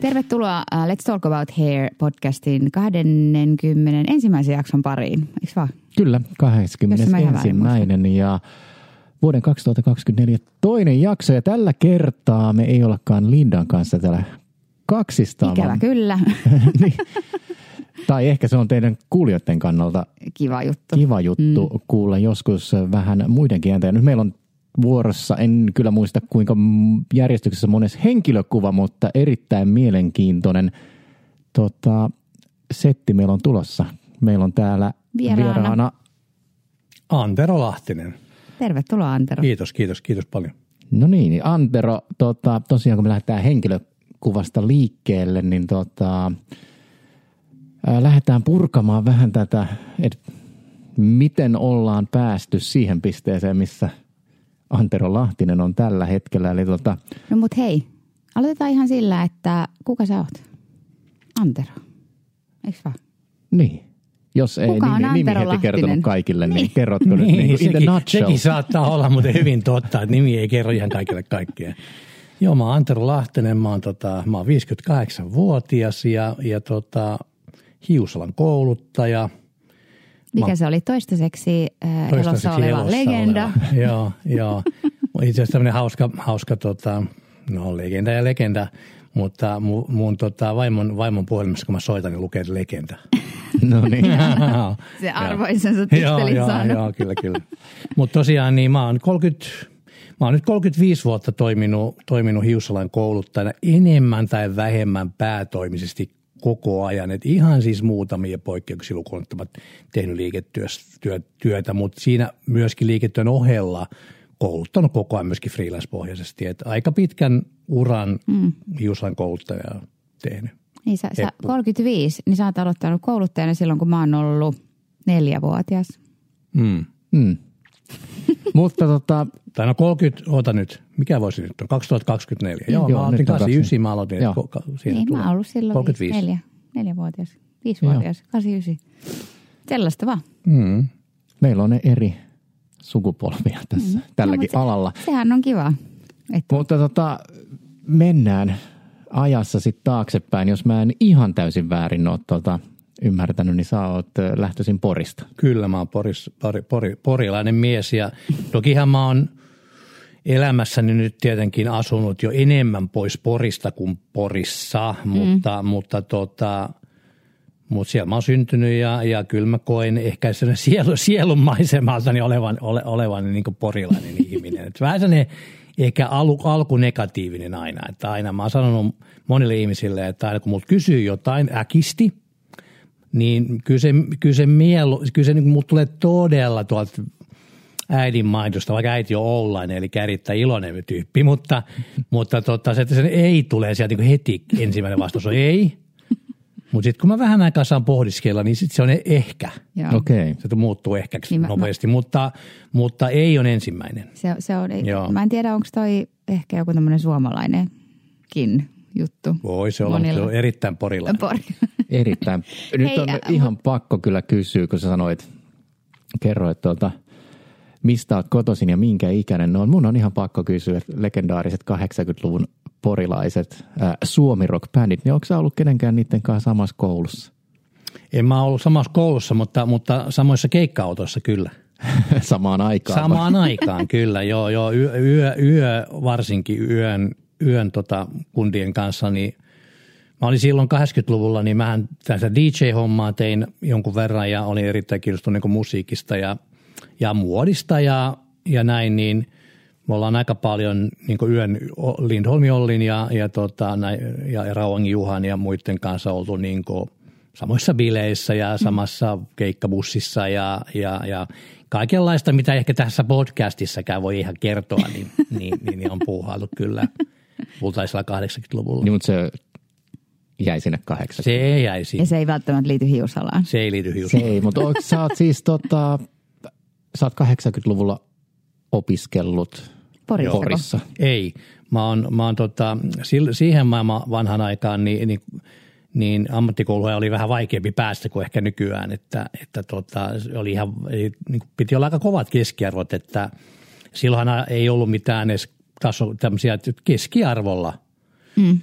Tervetuloa uh, Let's Talk About Hair podcastin 20 ensimmäisen jakson pariin, eikö vaan? Kyllä, 21. ja vuoden 2024 toinen jakso. Ja tällä kertaa me ei olekaan Lindan kanssa täällä kaksistaan. Ikävä vaan... kyllä. niin. Tai ehkä se on teidän kuulijoiden kannalta kiva juttu, kiva juttu mm. kuulla joskus vähän muidenkin ääntä. nyt meillä on vuorossa, en kyllä muista kuinka järjestyksessä mones henkilökuva, mutta erittäin mielenkiintoinen tota, setti meillä on tulossa. Meillä on täällä vieraana, vieraana Antero Lahtinen. Tervetuloa Antero. Kiitos, kiitos, kiitos paljon. No niin, niin Antero, tota, tosiaan kun me lähdetään henkilökuvasta liikkeelle, niin tota, ää, lähdetään purkamaan vähän tätä, että miten ollaan päästy siihen pisteeseen, missä – Antero Lahtinen on tällä hetkellä. Eli tota... No mut hei, aloitetaan ihan sillä, että kuka sä oot? Antero, eikö vaan? Niin. Jos ei Kuka nimi, nimi heti kertonut kaikille, niin, niin kerrotko niin, nyt niin kuin sekin? Sekin saattaa olla muuten hyvin totta, että nimi ei kerro ihan kaikille kaikkea. Joo, mä oon Antero Lahtinen, mä oon, tota, mä oon 58-vuotias ja, ja tota, Hiusalan kouluttaja – mikä se oli toistaiseksi, äh, toistaiseksi elossa oleva elossa legenda? Oleva. joo, joo. Itse asiassa tämmöinen hauska, hauska tota, no legenda ja legenda, mutta mun, mun tota, vaimon, vaimon puhelimessa, kun mä soitan, niin lukee legenda. No niin. se arvoisensa tittelit joo, joo, joo, kyllä, kyllä. Mutta tosiaan niin mä oon 30, Mä oon nyt 35 vuotta toiminut, toiminut Hiussalan kouluttajana enemmän tai vähemmän päätoimisesti koko ajan. Et ihan siis muutamia poikkeuksia lukuun tehnyt liiketyötä, mutta siinä myöskin liiketyön ohella kouluttanut koko ajan myöskin freelance-pohjaisesti. Et aika pitkän uran mm. hiuslain kouluttaja tehnyt. Niin sä, sä 35, niin sä oot aloittanut kouluttajana silloin, kun mä oon ollut neljävuotias. Mm. Mm. Mutta tota... Tai no 30, ota nyt, mikä voisi nyt olla, 2024. Joo, Joo mä aloitin 89, mä aloitin. Joo. Ko, niin, mä oon ollut silloin 35. neljä, neljävuotias, viisivuotias, 89. Sellaista vaan. Mm. Meillä on ne eri sukupolvia tässä, mm. tälläkin no, alalla. Sehän on kiva. Että... Mutta tota, mennään ajassa sitten taaksepäin, jos mä en ihan täysin väärin ole tota, ymmärtänyt, niin sä oot lähtöisin Porista. Kyllä, mä oon poris, pori, pori, porilainen mies ja tokihan mä oon elämässäni nyt tietenkin asunut jo enemmän pois Porista kuin Porissa, mm. mutta, mutta tota, mutta siellä mä oon syntynyt ja, ja kyllä mä koen ehkä sielu, sielun maisemaltani olevan, ole, olevan niin kuin porilainen ihminen. Et vähän sellainen ehkä al, alku negatiivinen aina. Että aina mä oon sanonut monille ihmisille, että aina kun mut kysyy jotain äkisti – niin kyllä se, kyllä se, mielu, kyllä se niin tulee todella tuolta äidin maidosta, vaikka äiti on Oulainen, eli erittäin iloinen tyyppi, mutta, mutta tota, se, että se ei tule sieltä niin heti ensimmäinen vastaus on ei. Mutta sitten kun mä vähän aikaa saan pohdiskella, niin sitten se on ehkä. Okay. Se muuttuu ehkä niin nopeasti, mä, mutta, mutta ei on ensimmäinen. Se, se on, Joo. Mä en tiedä, onko toi ehkä joku tämmöinen suomalainenkin juttu. Voi se olla, se on erittäin porilainen. Pori. Erittäin. Nyt Hei, on ä, ihan mut... pakko kyllä kysyä, kun sä sanoit, kerroit tuolta, mistä oot kotoisin ja minkä ikäinen no, Mun on ihan pakko kysyä, että legendaariset 80-luvun porilaiset äh, suomi-rock-bändit, niin onko sä ollut kenenkään niiden kanssa samassa koulussa? En mä ollut samassa koulussa, mutta, mutta samoissa keikka-autoissa kyllä. Samaan aikaan. Samaan aikaan, kyllä. Joo, joo. Yö, yö, yö varsinkin yön, yön tota, kundien kanssa, niin – Mä olin silloin 80-luvulla, niin mä tässä DJ-hommaa tein jonkun verran ja olin erittäin kiinnostunut niin musiikista ja, ja muodista ja, ja näin, niin me ollaan aika paljon niin yön Lindholmi Ollin ja, ja, tota, ja Rauangin Juhan ja muiden kanssa oltu niin samoissa bileissä ja mm. samassa keikkabussissa ja, ja, ja kaikenlaista, mitä ehkä tässä podcastissakaan voi ihan kertoa, niin, niin, niin, niin on puuhailu kyllä kultaisella 80-luvulla. Niin, mutta se jäi sinne kahdeksan. Se jäi sinne. Ja se ei välttämättä liity hiusalaan. Se ei liity hiusalaan. Se ei, mutta oot, sä oot siis tota, sä oot 80-luvulla opiskellut Porissa. Porissa. Ei, mä oon, mä oon tota, siihen maailman vanhan aikaan niin, niin niin ammattikouluja oli vähän vaikeampi päästä kuin ehkä nykyään, että, että tota, oli ihan, niin piti olla aika kovat keskiarvot, että silloinhan ei ollut mitään edes taso, tämmöisiä keskiarvolla. Mm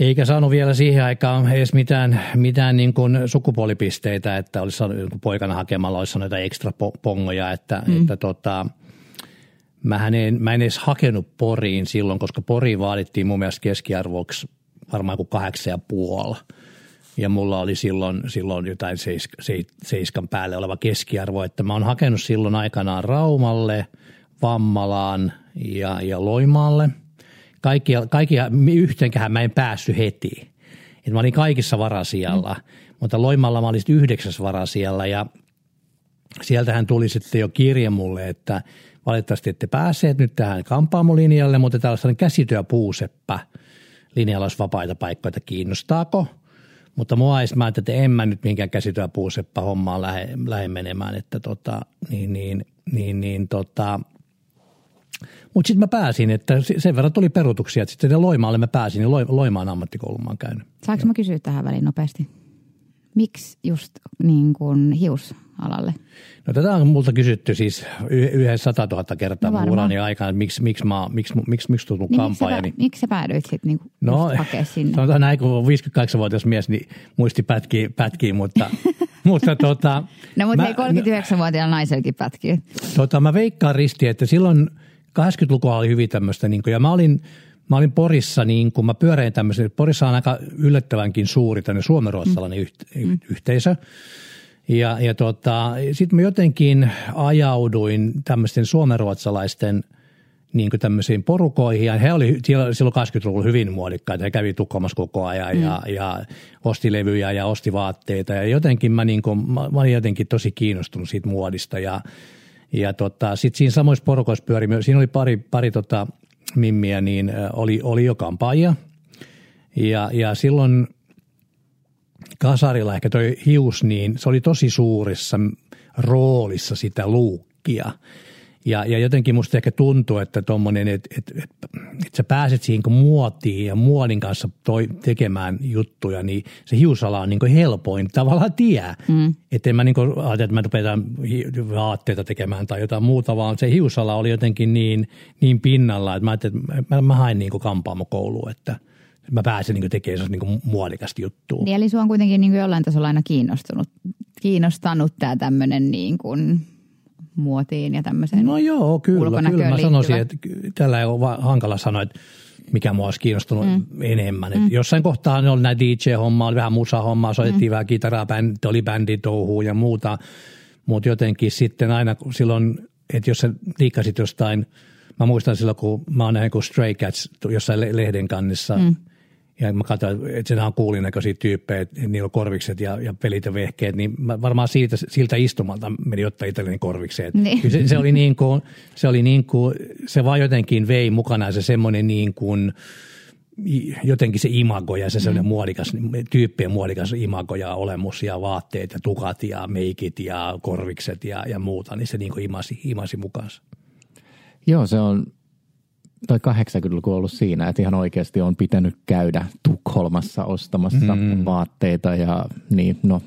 Eikä saanut vielä siihen aikaan edes mitään, mitään niin kuin sukupuolipisteitä, että olisi saanut poikana hakemalla, olisi saanut ekstra pongoja, että, mm. että tota, mä en, mä en edes hakenut Poriin silloin, koska Poriin vaadittiin mun mielestä keskiarvoksi varmaan kuin kahdeksan ja puoli. Ja mulla oli silloin, silloin jotain seis, seis, seiskan päälle oleva keskiarvo, että mä oon hakenut silloin aikanaan Raumalle, Vammalaan ja, ja Loimaalle – kaikkia, kaikkia yhteenkään mä en päässyt heti. Et mä olin kaikissa varasijalla, mm. mutta Loimalla mä olin yhdeksäs varasijalla ja sieltähän tuli sitten jo kirje mulle, että valitettavasti ette päässeet nyt tähän kampaamolinjalle, mutta täällä on käsityö puuseppä linjalla olisi vapaita paikkoja, kiinnostaako? Mutta mua ei mä että en mä nyt minkään käsityö puuseppä hommaan lähde, lähde menemään, että tota, niin, niin, niin, niin tota, mutta sitten mä pääsin, että sen verran tuli perutuksia, että sitten Loimaalle mä pääsin, niin Loimaan ammattikoulun mä oon käynyt. Saanko mä kysyä tähän väliin nopeasti? Miksi just niin kuin hiusalalle? No tätä on multa kysytty siis yhden sata tuhatta kertaa no urani aikana, että miksi, miksi, mä, miksi, miksi, miksi tullut niin kampaaja. Miksi, niin... miksi sä päädyit sitten niin no, sinne? Sanotaan näin, kun 58-vuotias mies, niin muisti pätkii, pätkii mutta, mutta tota, No mutta mä, ei 39-vuotiaalla naisellakin pätkii. Tota, mä veikkaan risti, että silloin – 80-lukua oli hyvin tämmöistä, niin kuin, ja mä olin, mä olin Porissa, niin kuin mä pyörein tämmöisen, Porissa on aika yllättävänkin suuri tämmöinen suomenruotsalainen mm. mm. yhteisö. Ja, ja tota, sitten mä jotenkin ajauduin tämmöisten suomenruotsalaisten niin kuin tämmöisiin porukoihin. Ja he oli silloin 80-luvulla hyvin muodikkaita. He kävi tukkomassa koko ajan mm. ja, ja osti levyjä ja osti vaatteita. Ja jotenkin mä, niin kuin, mä, mä olin jotenkin tosi kiinnostunut siitä muodista. Ja, ja tota, sitten siinä samoissa porukoissa pyöri, siinä oli pari, pari tota, mimmiä, niin oli, oli jo kampaajia. Ja, ja silloin kasarilla ehkä toi hius, niin se oli tosi suurissa roolissa sitä luukkia. Ja, ja jotenkin musta ehkä tuntuu, että että et, et, et sä pääset siihen muotiin ja muodin kanssa toi, tekemään juttuja, niin se hiusala on niin helpoin tavallaan tie. Mm. Että en mä niin ajattele, että mä rupean vaatteita tekemään tai jotain muuta, vaan se hiusala oli jotenkin niin, niin pinnalla, että mä ajattelin, että mä, mä hain niin kampaamokouluun, että mä pääsen niin tekemään niin muodikasta juttua. Niin, eli sua on kuitenkin niin jollain tasolla aina kiinnostunut, kiinnostanut tämä tämmöinen niin kuin – muotiin ja tämmöiseen No joo, kyllä. kyllä mä sanoisin, että tällä ei ole hankala sanoa, että mikä mua olisi kiinnostunut mm. enemmän. Mm. jossain kohtaa ne oli näitä DJ-hommaa, oli vähän musa-hommaa, soitettiin mm. vähän kitaraa, bändi, oli bänditouhua ja muuta. Mutta jotenkin sitten aina silloin, että jos sä liikkasit jostain, mä muistan silloin, kun mä oon nähnyt Stray Cats jossain lehden kannissa mm – ja mä katsoin, että siinä on kuulinäköisiä tyyppejä, että niillä on korvikset ja, ja pelit ja vehkeet, niin mä varmaan siitä, siltä istumalta meni ottaa itselleni korvikset. Niin. Se, se, oli niin kuin, se oli niin kuin, se vaan jotenkin vei mukana se semmoinen niin kuin, jotenkin se imago ja se sellainen mm. muodikas, tyyppien muodikas imago ja olemus ja vaatteet ja tukat ja meikit ja korvikset ja, ja muuta, niin se niin kuin imasi, imasi mukaansa. Joo, se on toi 80-luku ollut siinä, että ihan oikeasti on pitänyt käydä Tukholmassa ostamassa mm. vaatteita ja niin, no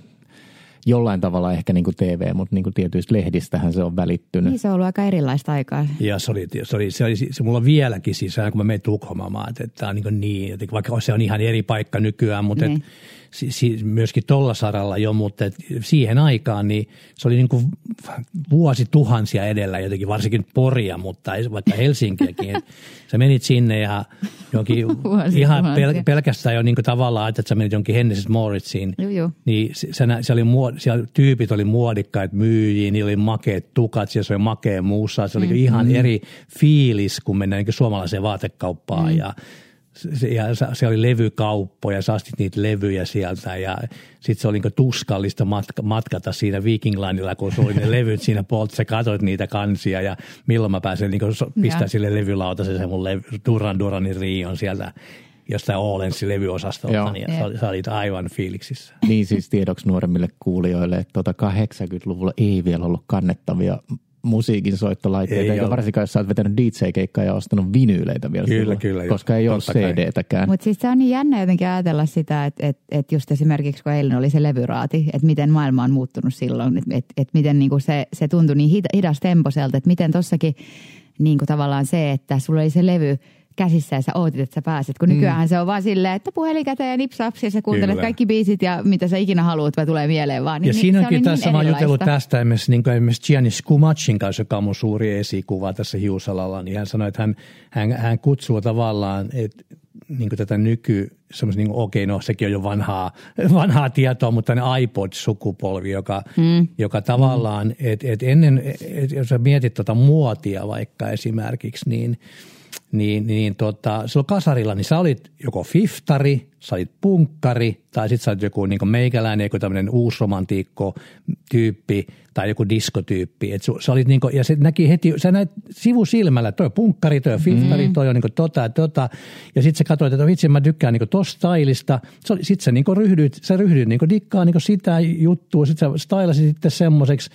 jollain tavalla ehkä niin kuin TV, mutta niin kuin tietyistä lehdistähän se on välittynyt. Niin se on ollut aika erilaista aikaa. Ja se oli, se oli, se oli se mulla vieläkin siis, kun mä menen Tukholmaan, että tämä on niin, niin että vaikka se on ihan eri paikka nykyään, mutta niin. et, myöskin tuolla saralla jo, mutta siihen aikaan niin se oli niin kuin vuosi tuhansia edellä jotenkin, varsinkin Poria, mutta vaikka Helsinkiäkin. sä menit sinne ja jonkin ihan pel, pelkästään jo niin kuin tavallaan, että sä menit jonkin Hennesses Moritsiin, niin se, se oli muod, siellä tyypit oli muodikkaat myyjiä, niillä oli makeet tukat, siellä oli makea muussa, se oli mm, ihan mm. eri fiilis, kun mennään niin suomalaiseen vaatekauppaan mm. ja ja se oli levykauppoja, sä astit niitä levyjä sieltä ja sitten se oli niin tuskallista matka, matkata siinä Viking Lineilla, kun se oli ne levyt siinä polta, sä katsoit niitä kansia ja milloin mä pääsen niin pistää sille levylautaseen se mun levy, Duran Duranin Rion sieltä jostain Olensin levyosastolta, niin sä, sä olit aivan fiiliksissä. Niin siis tiedoksi nuoremmille kuulijoille, että tuota 80-luvulla ei vielä ollut kannettavia musiikin soittolaitteita, eikä varsinkaan jos sä oot vetänyt DJ-keikkaa ja ostanut vinyyleitä vielä kyllä, silloin, kyllä, koska ei ole CD-täkään. Mutta siis se on niin jännä jotenkin ajatella sitä, että et, et just esimerkiksi kun eilen oli se levyraati, että miten maailma on muuttunut silloin, että et, et miten niinku se, se tuntui niin hidastemposelta, että miten tossakin niinku tavallaan se, että sulla oli se levy käsissä ja sä ootit, että sä pääset. Kun nykyään se on vaan silleen, että puhelin käteen ja nipsaps ja sä kuuntelet Kyllä. kaikki biisit ja mitä sä ikinä haluat vai tulee mieleen vaan. Ja Niin, siinä se onkin tässä, niin mä oon jutellut tästä esimerkiksi, niin kuin esimerkiksi Gianni Skumacin kanssa, joka on mun suuri esikuva tässä hiusalalla, niin hän sanoi, että hän, hän, hän kutsuu tavallaan, että niin kuin tätä nyky, semmoisen, niin kuin, okei, no sekin on jo vanhaa, vanhaa tietoa, mutta ne iPod-sukupolvi, joka, mm. joka tavallaan, että et ennen, et jos sä mietit tuota muotia vaikka esimerkiksi, niin, niin, niin tota, silloin kasarilla, niin sä olit joko fiftari, sä olit punkkari, tai sitten sä olit joku niin meikäläinen, joku tämmöinen uusromantiikko tyyppi, tai joku diskotyyppi. Et su, sä olit niin kuin, ja se näki heti, sä näit sivusilmällä, toi on punkkari, toi on fiftari, mm. toi on niin tota ja tota. Ja sitten sä katsoit, että vitsi mä tykkään niin tosta stylista. Sitten sä niin ryhdyit, sä ryhdyit niin dikkaa niin sitä juttua, sitten sä stylasit sitten semmoiseksi.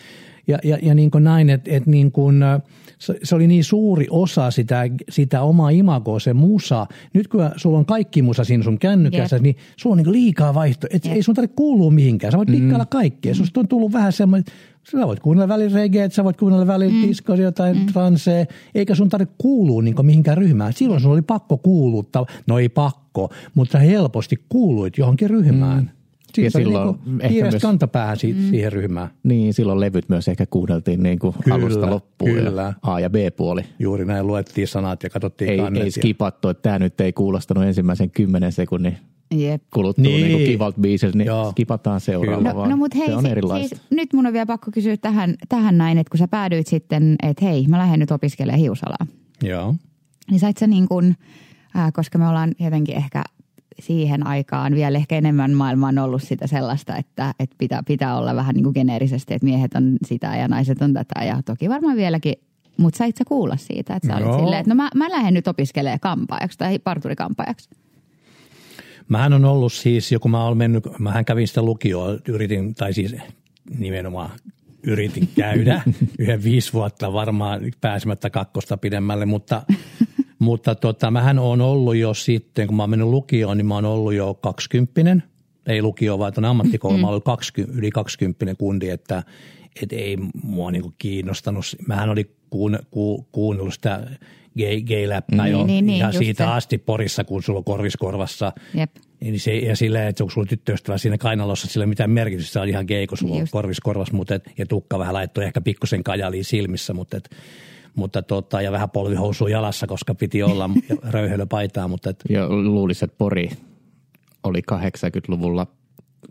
Ja, ja, ja niin kuin näin, että et niin kuin, äh, se, oli niin suuri osa sitä, sitä omaa imagoa, se musa. Nyt kun sulla on kaikki musa siinä sun kännykässä, Jep. niin sulla on niin liikaa vaihto. Et ei sun tarvitse kuulua mihinkään. Sä voit dikkailla kaikkea. Mm. Susta on tullut vähän semmoinen, sä voit kuunnella välillä reggae, sä voit kuunnella välillä mm. diskoa, jotain mm. transea, eikä sun tarvitse kuulua niin mihinkään ryhmään. Silloin sun oli pakko kuuluttaa, no ei pakko, mutta helposti kuuluit johonkin ryhmään. Mm. Ja Siitä silloin oli niin ehkä myös- kantapäähän siitä, mm. siihen ryhmään. Niin, silloin levyt myös ehkä kuunneltiin niin kuin Kyllä, alusta loppuun kyllä. ja A- ja B-puoli. Juuri näin luettiin sanat ja katsottiin Ei, kannet. ei ja- skipattu, että tämä nyt ei kuulostanut ensimmäisen kymmenen sekunnin Jep. kuluttua Niin. niin. niin kivalta biisiltä, niin Joo. skipataan seuraava No, no mutta hei, se on si- erilaista. siis, nyt mun on vielä pakko kysyä tähän, tähän näin, että kun sä päädyit sitten, että hei, mä lähden nyt opiskelemaan hiusalaa. Joo. Niin sait sä niin kuin, äh, koska me ollaan jotenkin ehkä siihen aikaan vielä ehkä enemmän maailmaan ollut sitä sellaista, että, että pitää, pitää olla vähän niin kuin geneerisesti, että miehet on sitä ja naiset on tätä ja toki varmaan vieläkin, mutta sait sä kuulla siitä, että sä olit Joo. silleen, että no mä, mä lähden nyt opiskelemaan kampaajaksi tai parturikampaajaksi. Mähän on ollut siis, joku mä olen mennyt, mähän kävin sitä lukioa, yritin, tai siis nimenomaan yritin käydä yhden viisi vuotta varmaan pääsemättä kakkosta pidemmälle, mutta, mutta tota, mähän on ollut jo sitten, kun mä oon mennyt lukioon, niin mä oon ollut jo kaksikymppinen, ei lukio, vaan tuon ammattikoulu, mä ollut 20, yli kaksikymppinen kundi, että et ei mua niinku kiinnostanut. Mähän oli kuun, ku, kuunnellut sitä gay, gay-läppää jo niin, niin, ihan siitä se. asti Porissa, kun sulla on korviskorvassa. Jep. Niin se, ja silleen, että onko sulla tyttöystävä siinä kainalossa, sillä ei mitään merkitystä, se on ihan gay, kun sulla on Just. korvis korvas, mutta et, ja tukka vähän laittoi ehkä pikkusen kajaliin silmissä, mutta, et, mutta tota, ja vähän polvihousu jalassa, koska piti olla röyhelöpaitaa, mutta et, Ja luulisin, että Pori oli 80-luvulla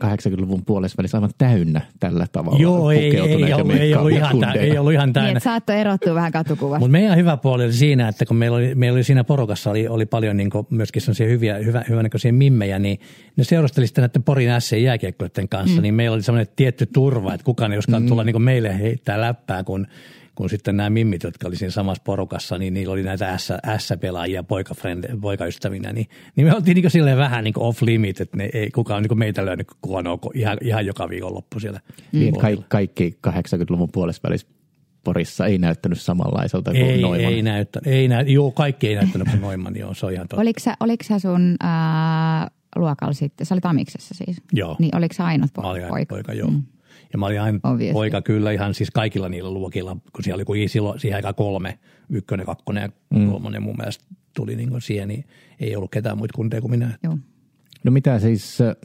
80-luvun puolessa välissä aivan täynnä tällä tavalla. joo, ei, ei, pukeutuneita ollut, ei, ollut ihan, tä, kundeja. ei ollut ihan Niin, täynnä. että saattoi erottua vähän katukuvasta. Mutta meidän hyvä puoli oli siinä, että kun meillä oli, meillä oli siinä porukassa oli, oli paljon niin myöskin sellaisia hyviä, hyvä, hyvänäköisiä mimmejä, niin ne seurusteli sitten näiden Porin S jääkiekkoiden kanssa, mm. niin meillä oli semmoinen tietty turva, että kukaan ei uskaltanut mm. tulla niin meille heittää läppää, kun, kun sitten nämä mimmit, jotka oli siinä samassa porukassa, niin niillä oli näitä S-pelaajia poikaystävinä, niin, niin me oltiin niin silleen vähän niin off limit, että ne, ei kukaan niin meitä löynyt kuonoa ihan, ihan joka viikonloppu siellä. Niin, kaikki, kaikki 80-luvun puolessa välissä Porissa ei näyttänyt samanlaiselta kuin Ei, Noiman. ei näyttä, ei nä, joo, kaikki ei näyttänyt kuin Noiman, joo, se on ihan totta. Oliko sä, oliko sä sun ää, luokalla sitten, sä olit Amiksessa siis? Joo. Niin oliko sä ainut po- Mä olin aina poika? poika, joo. Mm. Ja mä olin aina Obviously. poika kyllä ihan siis kaikilla niillä luokilla, kun siellä oli kuitenkin silloin siihen aikaan kolme, ykkönen, kakkonen ja mm. kolmonen mun mielestä tuli niin kuin siihen, niin ei ollut ketään muita kunteja kuin minä. Joo. No mitä siis, äh,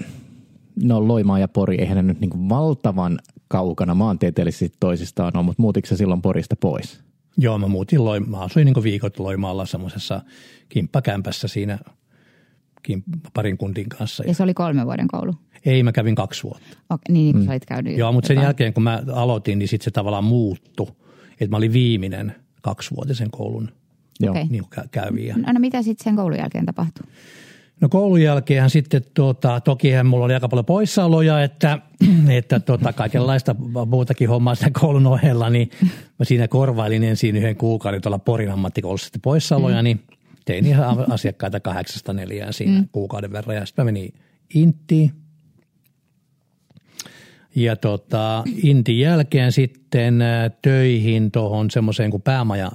no Loimaa ja Pori, eihän ne nyt niin kuin valtavan kaukana maantieteellisesti toisistaan ole, mutta muutiko se silloin Porista pois? Joo, mä muutin Loim- mä asuin niin kuin viikot Loimaalla semmoisessa kimppakämpässä siinä parin kuntin kanssa. Ja se oli kolmen vuoden koulu. Ei, mä kävin kaksi vuotta. Okei, niin, niin kun sä olit käynyt Joo, mutta sen jotain. jälkeen kun mä aloitin, niin sitten se tavallaan muuttui. Että mä olin viimeinen kaksivuotisen koulun Joo. Okei. niin kuin kä- kävijä. No, no mitä sitten sen koulun jälkeen tapahtui? No koulun jälkeen sitten, tuota, tokihan mulla oli aika paljon poissaoloja, että, että tuota, kaikenlaista muutakin hommaa sen koulun ohella, niin mä siinä korvailin ensin yhden kuukauden tuolla Porin ammattikoulussa sitten poissaoloja, mm. niin tein ihan asiakkaita kahdeksasta neljään siinä mm. kuukauden verran ja sitten mä menin Intiin. Ja tota, Intin jälkeen sitten ä, töihin tuohon semmoiseen kuin päämaja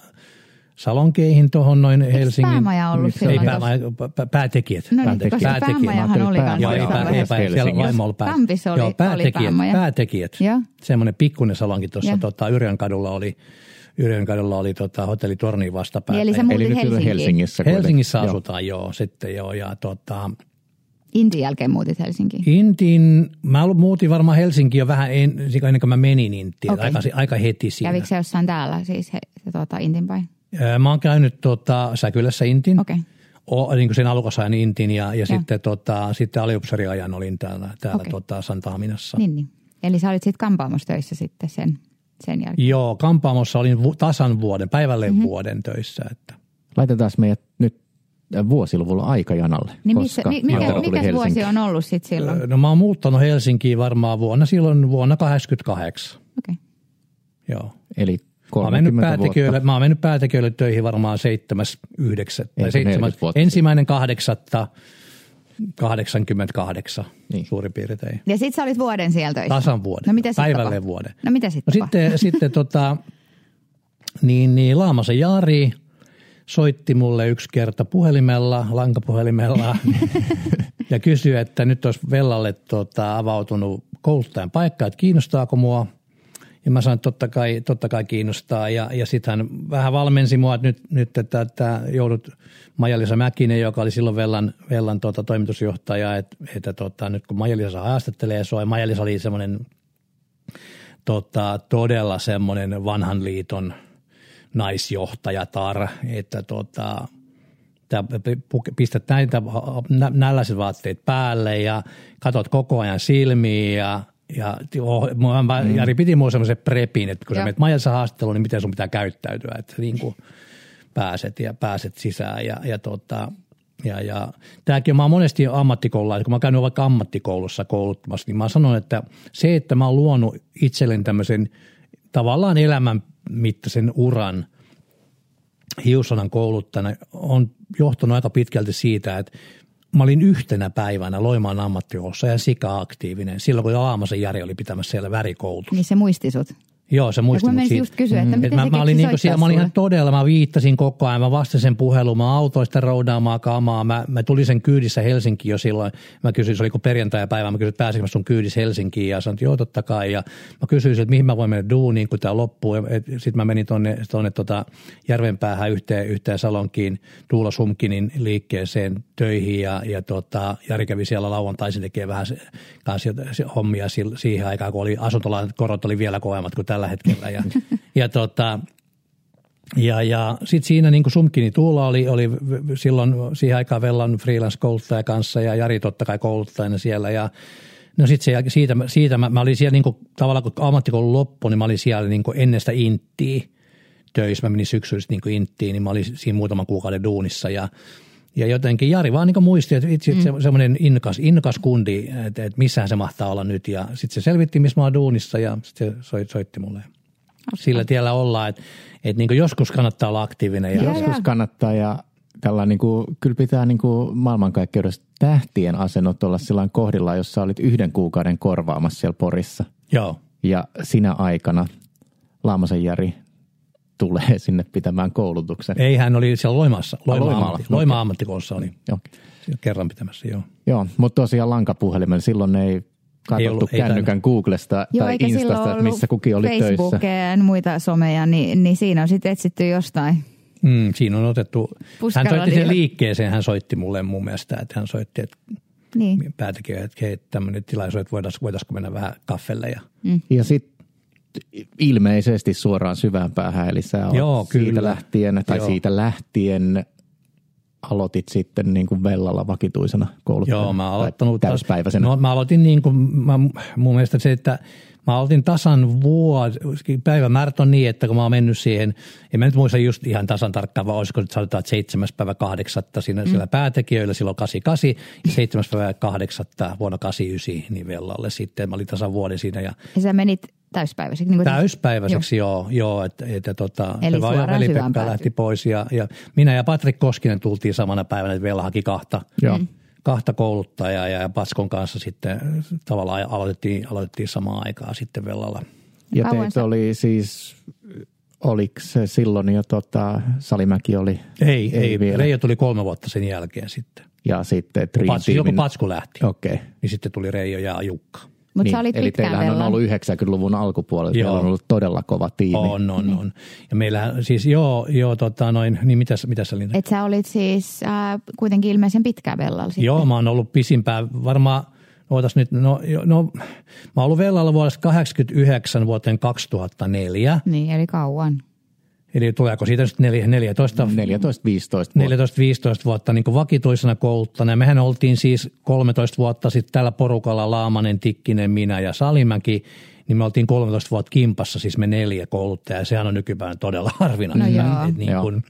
salonkeihin tuohon noin Helsingin. päämaja ollut ei silloin päämaja, pä- päätekijät. No niin, koska Päätekijät. päämajahan oli Päämaja. kanssa Joo, ei, Joo, pää, jossain ei, vaiheessa. pää, siellä Helsingissä. vaimolla pää. Kampissa oli- Joo, oli päätekijät, päämaja. päätekijät. Joo. Semmoinen pikkuinen salonki tuossa Joo. tota, Yrjön kadulla oli, Yrjönkadulla oli tota, hotelli Torniin vastapäätä. Eli muutit Eli nyt. Helsingissä. Helsingissä kuitenkin. asutaan, joo. sitten joo. Ja tota, Intin jälkeen muutit Helsinkiin. Intiin, mä muutin varmaan Helsinkiin jo vähän en, ennen kuin mä menin Intiin, Okei. aika, aika heti siinä. Kävikö se jossain täällä siis he, se, tuota, Intin päin? Ää, Mä oon käynyt tota, Säkylässä Intin, Okei. o, niin kuin sen alukasajan Intin ja, ja sitten, tota, sitten aliupseriajan olin täällä, täällä Okei. tota, Santaaminassa. Niin, niin. Eli sä olit sitten kampaamossa töissä sitten sen, sen jälkeen. Joo, kampaamossa olin vu, tasan vuoden, päivälle mm-hmm. vuoden töissä. Että. Laitetaan meidät nyt vuosiluvulla aikajanalle, Niin missä, koska mi, mikä, mikä vuosi on ollut sitten silloin? No mä oon muuttanut Helsinkiin varmaan vuonna, silloin vuonna 88. Okei. Joo. Eli Mä oon, mennyt 30 päätekijöille, vuotta. mä oon mennyt päätekijöille töihin varmaan 7.9. Ei tai se 40 7, vuotta. ensimmäinen kahdeksatta 88 Niin. suurin piirtein. Ja sit sä olit vuoden siellä töissä? Tasan vuoden. No mitä Päivälleen vuoden. No mitä sitten No sitten, sitten tota, niin, niin Laamasen Jari soitti mulle yksi kerta puhelimella, lankapuhelimella ja kysyi, että nyt olisi Vellalle tota, avautunut kouluttajan paikka, että kiinnostaako mua. Ja mä sanoin, että totta kai, totta kai kiinnostaa. Ja, ja sitten hän vähän valmensi mua, että nyt, nyt että, että joudut Maija-Liisa Mäkinen, joka oli silloin Vellan, Vellan tota, toimitusjohtaja, että, että tota, nyt kun Maija-Liisa haastattelee sua, ja Maija-Liisa oli semmoinen tota, todella semmoinen vanhan liiton naisjohtajatar, että tota, pistät näitä nä- nälläiset vaatteet päälle ja katot koko ajan silmiin ja ja oh, mm. Jari piti mua semmoisen prepin, että kun Joo. sä menet Maijassa haastatteluun, niin miten sun pitää käyttäytyä, että niin kuin pääset ja pääset sisään ja, ja tota, ja, ja tämäkin, mä oon monesti ammattikoululainen, kun mä oon käynyt vaikka ammattikoulussa kouluttamassa, niin mä sanon, että se, että mä oon luonut itselleni tämmöisen tavallaan elämän mittaisen uran hiusanan kouluttajana, on johtanut aika pitkälti siitä, että mä olin yhtenä päivänä Loimaan ammattikoulussa ja sika-aktiivinen, silloin kun Aamasen Jari oli pitämässä siellä värikoulutusta. Niin se muisti sut. Joo, se menisin siitä. just kysyä, että miten mä, se mä olin, niinku siellä, mä olin ihan todella, mä viittasin koko ajan, mä vastasin puheluun, mä autoin sitä roudaamaan kamaa, mä, mä tulin sen kyydissä Helsinkiin jo silloin, mä kysyin, se oli perjantai-päivä, mä kysyin, että pääsinkö mä sun kyydissä Helsinkiin ja sanoin, että joo totta kai. Ja mä kysyin, että mihin mä voin mennä duuniin, kun tämä loppuu, sitten mä menin tonne, tonne tota Järvenpäähän yhteen, yhteen Salonkiin Tuula Sumkinin liikkeeseen töihin ja, ja tota, Jari kävi siellä lauantaisin tekee vähän kanssa hommia siihen aikaan, kun oli asuntolainan korot oli vielä kovemmat kuin tällä hetkellä ja, ja tota, ja, ja sitten siinä niin kuin Sumkini Tuula oli, oli silloin siihen aikaan Vellan freelance-kouluttaja kanssa ja Jari totta kai kouluttajana siellä ja No sitten se, siitä, siitä mä, mä olin siellä niin kuin, tavallaan kun ammattikoulu loppui, niin mä olin siellä niin kuin ennen sitä inttiä töissä. Mä menin syksyllisesti niin kuin inttiin, niin mä olin siinä muutaman kuukauden duunissa ja ja jotenkin Jari vaan niin muisti, että itse mm. semmoinen innokas, innokas kundi, että, että missähän se mahtaa olla nyt. Ja sitten se selvitti, missä mä oon duunissa ja sitten se soit, soitti mulle. Sillä tiellä ollaan, että, että niin joskus kannattaa olla aktiivinen. Ja. Joskus kannattaa ja tällä niin kuin, kyllä pitää niin kuin maailmankaikkeudessa tähtien asennot olla sillä kohdilla, jossa olit yhden kuukauden korvaamassa siellä Porissa. joo. Ja sinä aikana Laamasen Jari tulee sinne pitämään koulutuksen. Ei, hän oli siellä Loimaassa. Loima, Loimaalla, ammatti, okei. Loima ammattikoulussa oli Joo, siellä kerran pitämässä, joo. Joo mutta tosiaan lankapuhelimella silloin ei katsottu ollut- ei kännykän Googlesta Joo, tai Instasta, että ollut missä kukin oli töissä. Facebookia ja muita someja, niin, niin siinä on sitten etsitty jostain. Mm, siinä on otettu, hän soitti sen liikkeeseen, hän soitti mulle mun mielestä, että hän soitti, että Niin. päätekijä, että hei, tämmöinen tilaisuus, että voitaisiin, voitaisiinko mennä vähän kaffelle ja Ja sitten ilmeisesti suoraan syvään päähän, eli sä oot Joo, siitä kyllä. lähtien, tai Joo. siitä lähtien aloitit sitten niin kuin Vellalla vakituisena kouluttajana. Joo, mä aloittanut täyspäiväisenä. No, mä aloitin niin kuin, mä, mun mielestä se, että mä aloitin tasan vuosi, päivämäärät on niin, että kun mä oon mennyt siihen, en mä nyt muista just ihan tasan tarkkaan, vaan olisiko nyt sanotaan, että seitsemäs päivä kahdeksatta siinä, mm. siellä päätekijöillä silloin 88 ja seitsemäs päivä kahdeksatta vuonna 89 niin Vellalle sitten. Mä olin tasan vuoden siinä ja Ja sä menit täyspäiväiseksi. Niin kuin täyspäiväiseksi joo, joo että, että tota, Eli se vaan suoraan veli syvään Pekka päätyyn. lähti pois ja, ja, minä ja Patrik Koskinen tultiin samana päivänä, että Vella haki kahta, Joo. kahta kouluttajaa ja Patskon kanssa sitten tavallaan aloitettiin, aloitettiin samaan aikaan sitten Vellalla. Ja teitä oli siis, oliko se silloin jo tota, Salimäki oli? Ei, ei, vielä. Reijo tuli kolme vuotta sen jälkeen sitten. Ja sitten Dream Patsku, joku Patsku lähti, Okei. Okay. niin sitten tuli Reijo ja Jukka. Mutta niin, sä olit eli teillähän on ollut 90-luvun alkupuolella, teillä on ollut todella kova tiimi. On, on, on. Ja meillä siis joo, joo tota noin, niin mitäs, mitäs sä Linda? Et sä olit siis äh, kuitenkin ilmeisen pitkään Vellalla sitten. Joo, mä oon ollut pisimpään, varmaan, ootas nyt, no, jo- no mä oon ollut Vellalla vuodesta 89 vuoteen 2004. Niin, eli kauan. Eli tuleeko siitä nyt neljä- 14, 14-15 vuotta. 14-15 vuotta niin kuin vakituisena kouluttana. Ja mehän oltiin siis 13 vuotta sitten tällä porukalla Laamanen, Tikkinen, minä ja Salimäki. Niin me oltiin 13 vuotta kimpassa, siis me neljä kouluttajaa. Ja sehän on nykypäivänä todella harvinaista. No joo. Et niin kuin,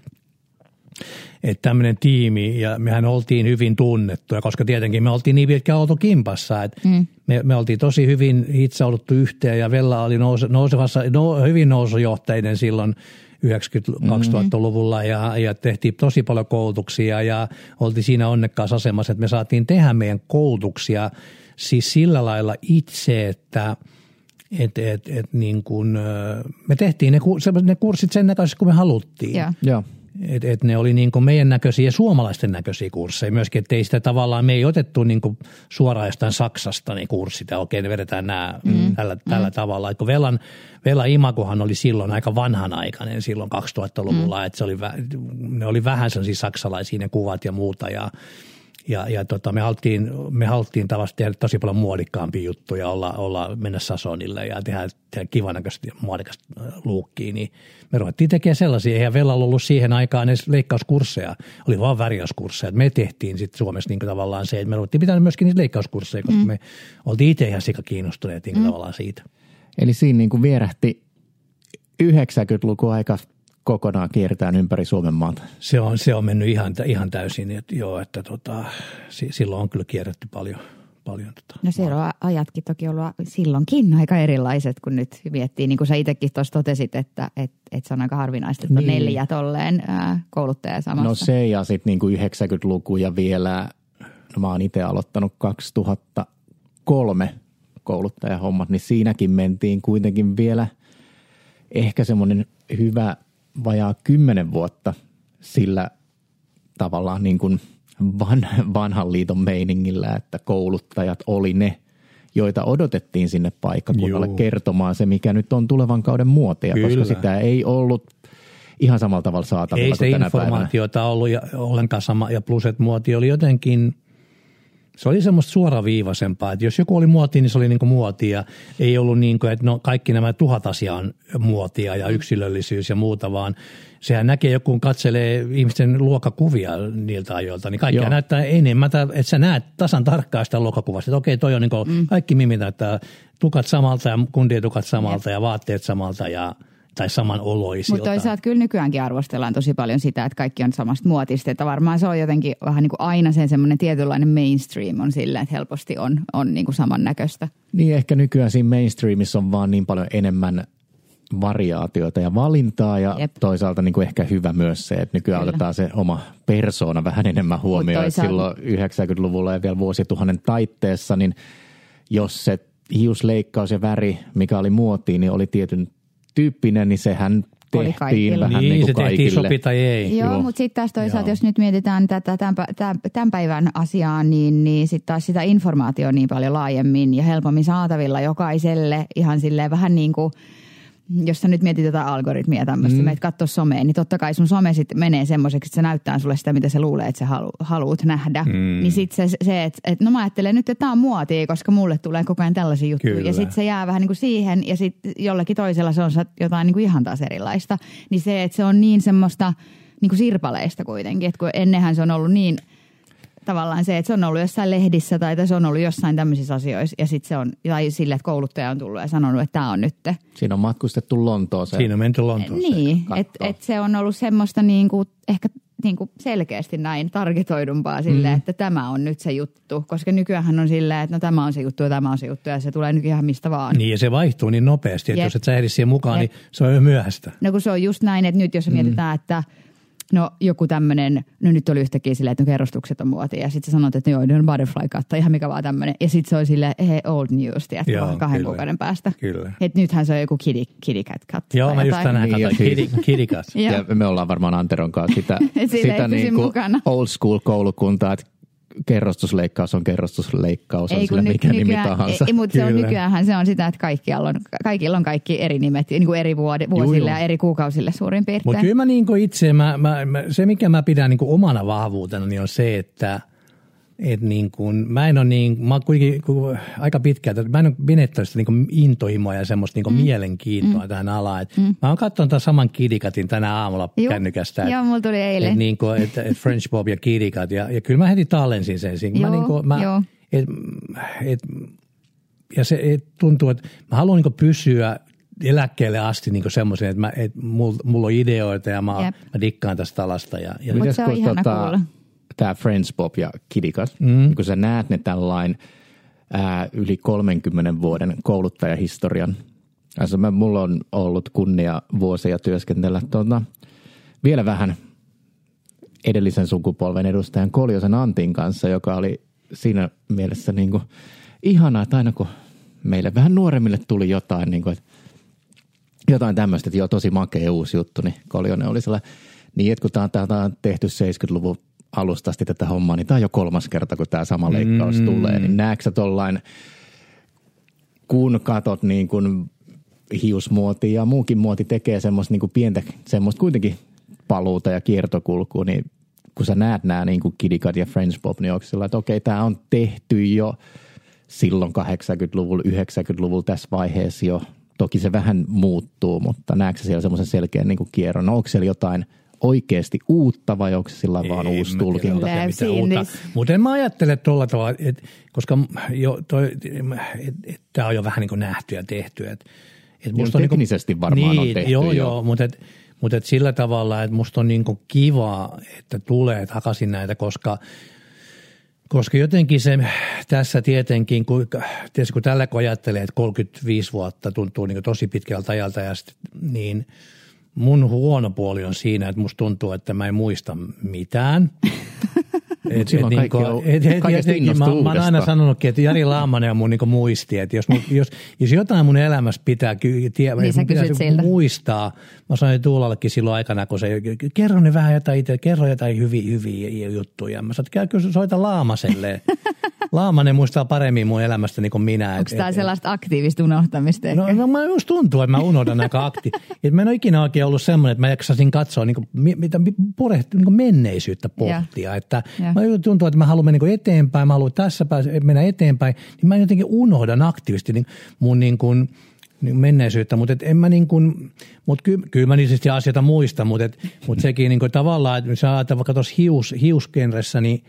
että tämmöinen tiimi, ja mehän oltiin hyvin tunnettuja, koska tietenkin me oltiin niin pitkään oltu kimpassa, että mm. me, me oltiin tosi hyvin hitsauduttu yhteen, ja Vella oli nouse, nousevassa, no, hyvin nousujohteinen silloin 90-2000-luvulla, ja, ja tehtiin tosi paljon koulutuksia, ja oltiin siinä onnekkaassa asemassa, että me saatiin tehdä meidän koulutuksia siis sillä lailla itse, että et, et, et niin kun, me tehtiin ne, ne kurssit sen näköisesti, kun me haluttiin. Joo. Joo. Et, et ne oli niin kuin meidän näköisiä ja suomalaisten näköisiä kursseja myöskin, että ei sitä tavallaan, me ei otettu niin kuin suoraan jostain Saksasta niin kurssit ja okei, ne vedetään nämä mm. tällä, tällä mm. tavalla. Et kun Velan, Vela Imagohan oli silloin aika vanhanaikainen silloin 2000-luvulla, mm. että se oli, ne oli vähän sellaisia saksalaisia ne kuvat ja muuta ja ja, ja tota, me haluttiin, me haluttiin tavallaan tehdä tosi paljon muodikkaampia juttuja, olla, olla mennä Sasonille ja tehdä, tehdä kivan näköistä muodikasta äh, luukkiä, niin me ruvettiin tekemään sellaisia. Eihän Vellalla ollut siihen aikaan edes leikkauskursseja, oli vaan värjäyskursseja. Me tehtiin sitten Suomessa niin tavallaan se, että me ruvettiin pitää myöskin niitä leikkauskursseja, koska mm. me oltiin itse ihan sika kiinnostuneet niin mm. tavallaan siitä. Eli siinä niin kuin vierähti 90-luku aika kokonaan kiertään ympäri Suomen maata. Se on, se on mennyt ihan, ihan täysin, että joo, että tota, si- silloin on kyllä kierretty paljon. paljon tota, No siellä on ajatkin toki ollut silloinkin aika erilaiset, kun nyt miettii, niin kuin sä itsekin tuossa totesit, että et, et se on aika harvinaista, että Niin. neljä tolleen ää, kouluttaja samassa. No se ja sitten niinku 90-luku ja vielä, no mä oon itse aloittanut 2003 kouluttajahommat, niin siinäkin mentiin kuitenkin vielä ehkä semmoinen hyvä vajaa kymmenen vuotta sillä tavallaan niin kuin van, vanhan liiton meiningillä, että kouluttajat oli ne, joita odotettiin sinne paikkakunnalle Juu. kertomaan se, mikä nyt on tulevan kauden muotia, Kyllä. koska sitä ei ollut ihan samalla tavalla saatavilla Ei kuin sitä tänä päivänä. informaatiota ollut ja ollenkaan sama, ja plus, että muoti oli jotenkin, se oli semmoista suoraviivaisempaa, että jos joku oli muoti, niin se oli niinku muotia. Ei ollut niin kuin, että no kaikki nämä tuhat asiaa on muotia ja yksilöllisyys ja muuta, vaan sehän näkee joku, kun katselee ihmisten luokkakuvia niiltä ajoilta, niin kaikkea Joo. näyttää enemmän, että sä näet tasan tarkkaan sitä luokkakuvasta, että okei, toi on niin kuin, mm. kaikki mimit näyttää tukat samalta ja kundien tukat samalta ja vaatteet samalta ja tai saman oloisilta. Mutta toisaalta kyllä nykyäänkin arvostellaan tosi paljon sitä, että kaikki on samasta muotista. Että varmaan se on jotenkin vähän niin kuin aina sen semmoinen tietynlainen mainstream on sillä, että helposti on, on niin kuin samannäköistä. Niin ehkä nykyään siinä mainstreamissa on vaan niin paljon enemmän variaatioita ja valintaa ja Jep. Toisaalta niin kuin ehkä hyvä myös se, että nykyään Kyllä. otetaan se oma persoona vähän enemmän huomioon. Toisaalta- Silloin 90-luvulla ja vielä vuosituhannen taitteessa, niin jos se hiusleikkaus ja väri, mikä oli muotiin, niin oli tietyn tyyppinen, niin sehän tehtiin kaikille. vähän niin, niin, se kuin tehtiin kaikille. sopi tai ei. Joo, Joo. mutta sitten taas toisaalta, Joo. jos nyt mietitään tätä tämän, pä- tämän, tämän päivän asiaa, niin, niin sitten taas sitä informaatiota on niin paljon laajemmin ja helpommin saatavilla jokaiselle ihan silleen vähän niin kuin jos sä nyt mietit jotain algoritmia ja tämmöistä, mm. meet katsoa somea, niin totta kai sun some sitten menee semmoiseksi, että se näyttää sulle sitä, mitä se luulee, että sä halu, haluat nähdä. Mm. Niin sitten se, se että et, no mä ajattelen nyt, että tämä on muotia, koska mulle tulee koko ajan tällaisia juttuja. Kyllä. Ja sitten se jää vähän niin kuin siihen ja sitten jollekin toisella se on jotain niin kuin ihan taas erilaista. Niin se, että se on niin semmoista niin kuin sirpaleista kuitenkin, että kun ennenhän se on ollut niin tavallaan se, että se on ollut jossain lehdissä tai että se on ollut jossain tämmöisissä asioissa ja sitten se on, tai sille, että kouluttaja on tullut ja sanonut, että tämä on nyt. Siinä on matkustettu Lontooseen. Siinä on menty Lontooseen. Niin, kattoo. että et se on ollut semmoista niinku, ehkä niinku selkeästi näin targetoidumpaa silleen, mm. että tämä on nyt se juttu. Koska nykyään on silleen, että no tämä on se juttu ja tämä on se juttu ja se tulee nyt ihan mistä vaan. Niin ja se vaihtuu niin nopeasti, että Jep. jos et sä ehdi siihen mukaan, Jep. niin se on jo myöhäistä. No kun se on just näin, että nyt jos mm. mietitään, että no joku tämmöinen, no nyt oli yhtäkkiä silleen, että no kerrostukset on muotia. Ja sitten sä sanot, että joo, ne on butterfly cut tai ihan mikä vaan tämmöinen. Ja sitten se on silleen, hei, old news, tiedätkö, Joo, kahden kyllä. kuukauden päästä. Kyllä. Et nythän se on joku kitty, kitty cat cut. Joo, mä just tänään Niin, ja katsoin Kidi- Kidikas. Joo. Ja me ollaan varmaan Anteron kanssa sitä, sitä niin kuin mukana. old school koulukuntaa, että kerrostusleikkaus on kerrostusleikkaus, on sillä mikä ny- nimi nykyään, tahansa. Ei, mutta se on nykyäänhän se on sitä, että kaikilla on, kaikilla on kaikki eri nimet, niin kuin eri vuode, vuosille joo. ja eri kuukausille suurin piirtein. Mutta kyllä mä niinku itse, mä, mä, mä, se mikä mä pidän niinku omana vahvuutena, niin on se, että et niin kuin, mä en ole niin, mä oon kuitenkin ku- aika pitkältä, mä en ole menettänyt sitä niin intohimoa ja semmoista niin mm. mielenkiintoa mm. tähän alaan. Et mm. Mä oon katsonut tämän saman kidikatin tänä aamulla Juu. kännykästä. Joo, mulla tuli eilen. Et niin kuin, et, et French Bob ja kidikat ja, ja kyllä mä heti tallensin sen. siinä. Mä Joo, niin kuin, mä, joo. et, et, ja se et, tuntuu, että mä haluan niin pysyä eläkkeelle asti niin semmoisen, että, mä, että mulla, mulla on ideoita ja mä, Jep. mä dikkaan tästä alasta. Ja, ja Mut Mites se on kun ihana kuulla. Tämä Friends Bob ja Kidikas, mm. kun sä näet ne tällain ää, yli 30 vuoden kouluttajahistorian. Also mä, mulla on ollut kunnia vuosia työskentellä tuota, vielä vähän edellisen sukupolven edustajan Koljosen Antin kanssa, joka oli siinä mielessä niin kuin ihanaa, että aina kun meille vähän nuoremmille tuli jotain, niin kuin, että jotain tämmöistä, että joo, tosi makea uusi juttu, niin Koljonen oli sellainen, niin että kun tämä, tämä on tehty 70-luvun alusta asti tätä hommaa, niin tämä on jo kolmas kerta, kun tämä sama leikkaus mm. tulee, niin näetkö tollain, kun katot niin kuin hiusmuoti ja muukin muoti tekee semmoista niin kuin pientä, semmoista kuitenkin paluuta ja kiertokulkua, niin kun sä näet nämä niin kuin Kidikat ja French Bob, niin onko sillä, että okei, tämä on tehty jo silloin 80-luvulla, 90-luvulla tässä vaiheessa jo. Toki se vähän muuttuu, mutta näetkö siellä semmoisen selkeän niin kuin kierron? No, onko siellä jotain oikeasti uutta vai onko se sillä vaan En uusi tulkinta? Mutta en mä ajattele tuolla tavalla, et, koska jo toi, et, et, tämä on jo vähän niin kuin nähty ja tehty. Et, et Niin, teknisesti varmaan on tehty Joo, jo. joo, mutta et, mutta et sillä tavalla, että musta on niin kuin kiva, että tulee takaisin näitä, koska koska jotenkin se tässä tietenkin, kun, tietysti kun tällä kun ajattelee, että 35 vuotta tuntuu niin tosi pitkältä ajalta, ja sit, niin mun huono puoli on siinä, että musta tuntuu, että mä en muista mitään. Et, silloin kaikki on- kaikesta jotenkin innostuu mä, mä oon aina sanonutkin, että Jari Laamanen on mun niin muisti, että jos, mun, jos, jos jotain mun elämässä pitää, tie, Niin mun pitää muistaa, mä sanoin Tuulallekin silloin aikana, kun se, kerro ne vähän jotain itse, kerro jotain hyviä, hyviä juttuja. Mä sanoin, että käy kyllä soita Laamaselle. Laamanen muistaa paremmin mun elämästä niin kuin minä. Onko Et- tämä et- sellaista aktiivista unohtamista ehkä? No, no mä just tuntuu, että mä unohdan aika akti. että mä en ole ikinä oikein ollut semmoinen, että mä jaksasin katsoa niin kuin, mitä purehti, niin kuin menneisyyttä pohtia. Että Ja. mä tuntuu, että mä haluan mennä niin eteenpäin, mä haluan tässä pääse, mennä eteenpäin, niin mä jotenkin unohdan aktiivisesti niin mun niin kuin, niin menneisyyttä, mutta et en mä niin kuin, mut ky, kyllä mä niistä asioita muistan, mutta, et, mutta sekin niin kuin tavallaan, että jos ajatellaan vaikka tuossa hius, hiusgenressä, niin,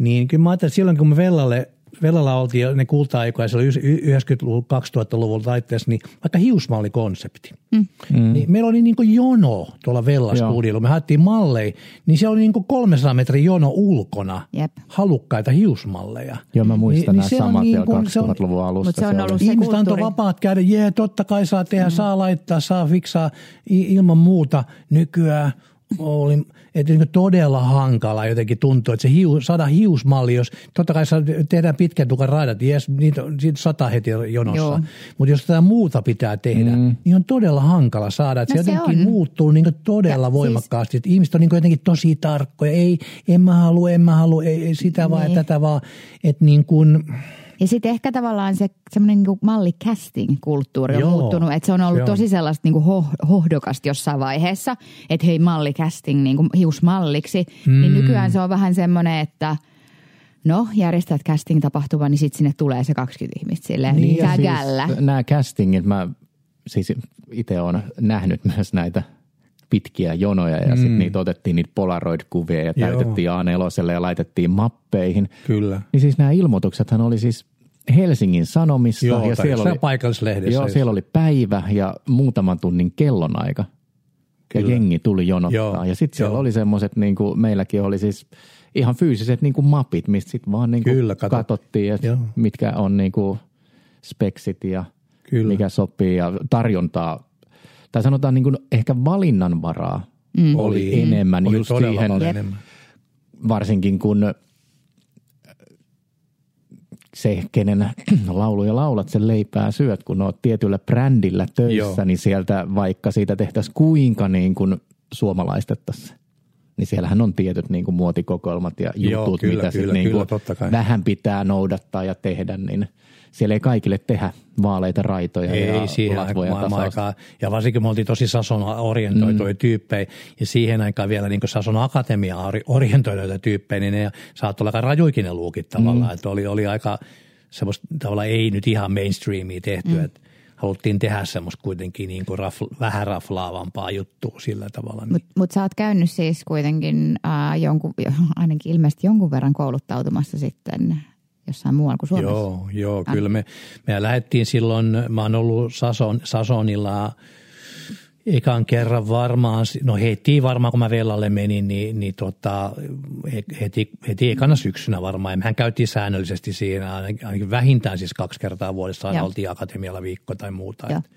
niin kyllä mä ajattelin, että silloin kun me Vellalle Vellalla oltiin jo ne kulta-aikoja silloin y- 90-luvun, 2000-luvun taitteessa, niin vaikka hiusmallikonsepti. Mm. Niin meillä oli niin kuin jono tuolla Vella-studiolla. Me haettiin malleja, niin se oli niin kuin 300 metrin jono ulkona Jep. halukkaita hiusmalleja. Joo, mä muistan nämä se on samat niin kuin- se on- 2000-luvun alusta. Mut se on ollut se Ihmiset antoi vapaat käydä, jee, totta kai saa tehdä, mm. saa laittaa, saa fiksaa ilman muuta. Nykyään oli että niin todella hankala jotenkin tuntuu, että se hiu, saada hiusmalli, jos totta kai saa- tehdään pitkän tukan raidat, jes, niitä on siitä sata heti jonossa, mutta jos tätä muuta pitää tehdä, mm. niin on todella hankala saada, että No se se jotenkin on. muuttuu niin todella Ja voimakkaasti, että ihmiset on niin jotenkin tosi tarkkoja, ei, en mä halua, en mä halua, ei, ei sitä vaan, Niin. tätä vaan, että niin kuin, Ja sitten ehkä tavallaan se semmoinen niin malli-casting-kulttuuri on Joo, muuttunut, että se on ollut se on. tosi sellaista niin ho, hohdokasta jossain vaiheessa, että hei malli-casting niin hiusmalliksi, mm. niin nykyään se on vähän semmoinen, että no järjestät casting-tapahtuman, niin sitten sinne tulee se 20 ihmistä silleen, niin, ja niin källä. nämä castingit, mä siis itse olen nähnyt myös näitä pitkiä jonoja ja mm. sitten niitä otettiin niitä polaroid-kuvia ja Joo. täytettiin A4 ja laitettiin mappeihin. Kyllä. Niin siis nämä ilmoituksethan oli siis Helsingin Sanomissa Joo, ja siellä oli, paikallislehdessä. joo, siellä oli päivä ja muutaman tunnin kellonaika. Ja Kyllä. jengi tuli jonottaa. Joo, ja sitten siellä joo. oli semmoiset, niin kuin meilläkin oli siis ihan fyysiset niin kuin mapit, mistä sitten vaan niin kuin Kyllä, katot- katsottiin, että Joo. mitkä on niin kuin speksit ja Kyllä. mikä sopii ja tarjontaa. Tai sanotaan niin kuin ehkä valinnanvaraa mm. oli, enemmän Oli just siihen, enemmän. varsinkin kun se, kenen lauluja laulat, sen leipää syöt, kun oot tietyllä brändillä töissä, Joo. niin sieltä vaikka siitä tehtäisiin kuinka niin kuin suomalaistettaisiin. niin siellähän on tietyt niin kuin muotikokoelmat ja jutut, Joo, kyllä, mitä kyllä, sit niin kyllä, kuin totta kai. vähän pitää noudattaa ja tehdä, niin siellä ei kaikille tehdä vaaleita raitoja Ei ja siihen aikaan, aikaan. Ja varsinkin me oltiin tosi Sason orientoituja mm. tyyppejä. Ja siihen aikaan vielä niin Sason akatemia orientoituja tyyppejä, niin ne saattoi olla aika rajuikin ne luukit tavallaan. Mm. Että oli, oli aika semmoista tavallaan ei nyt ihan mainstreamia tehty, mm. että haluttiin tehdä semmoista kuitenkin niin kuin rafl, vähän raflaavampaa juttua sillä tavalla. Niin. Mutta mut sä oot käynyt siis kuitenkin äh, jonkun, ainakin ilmeisesti jonkun verran kouluttautumassa sitten jossain muualla kuin Suomessa. Joo, joo kyllä me, me lähdettiin silloin, mä oon ollut Sason, Sasonilla ekan kerran varmaan, no heti varmaan kun mä Vellalle menin, niin, niin tota, heti, heti ekana syksynä varmaan. Ja mehän käytiin säännöllisesti siinä, ainakin vähintään siis kaksi kertaa vuodessa aina oltiin akatemialla viikko tai muuta. Joo. Et,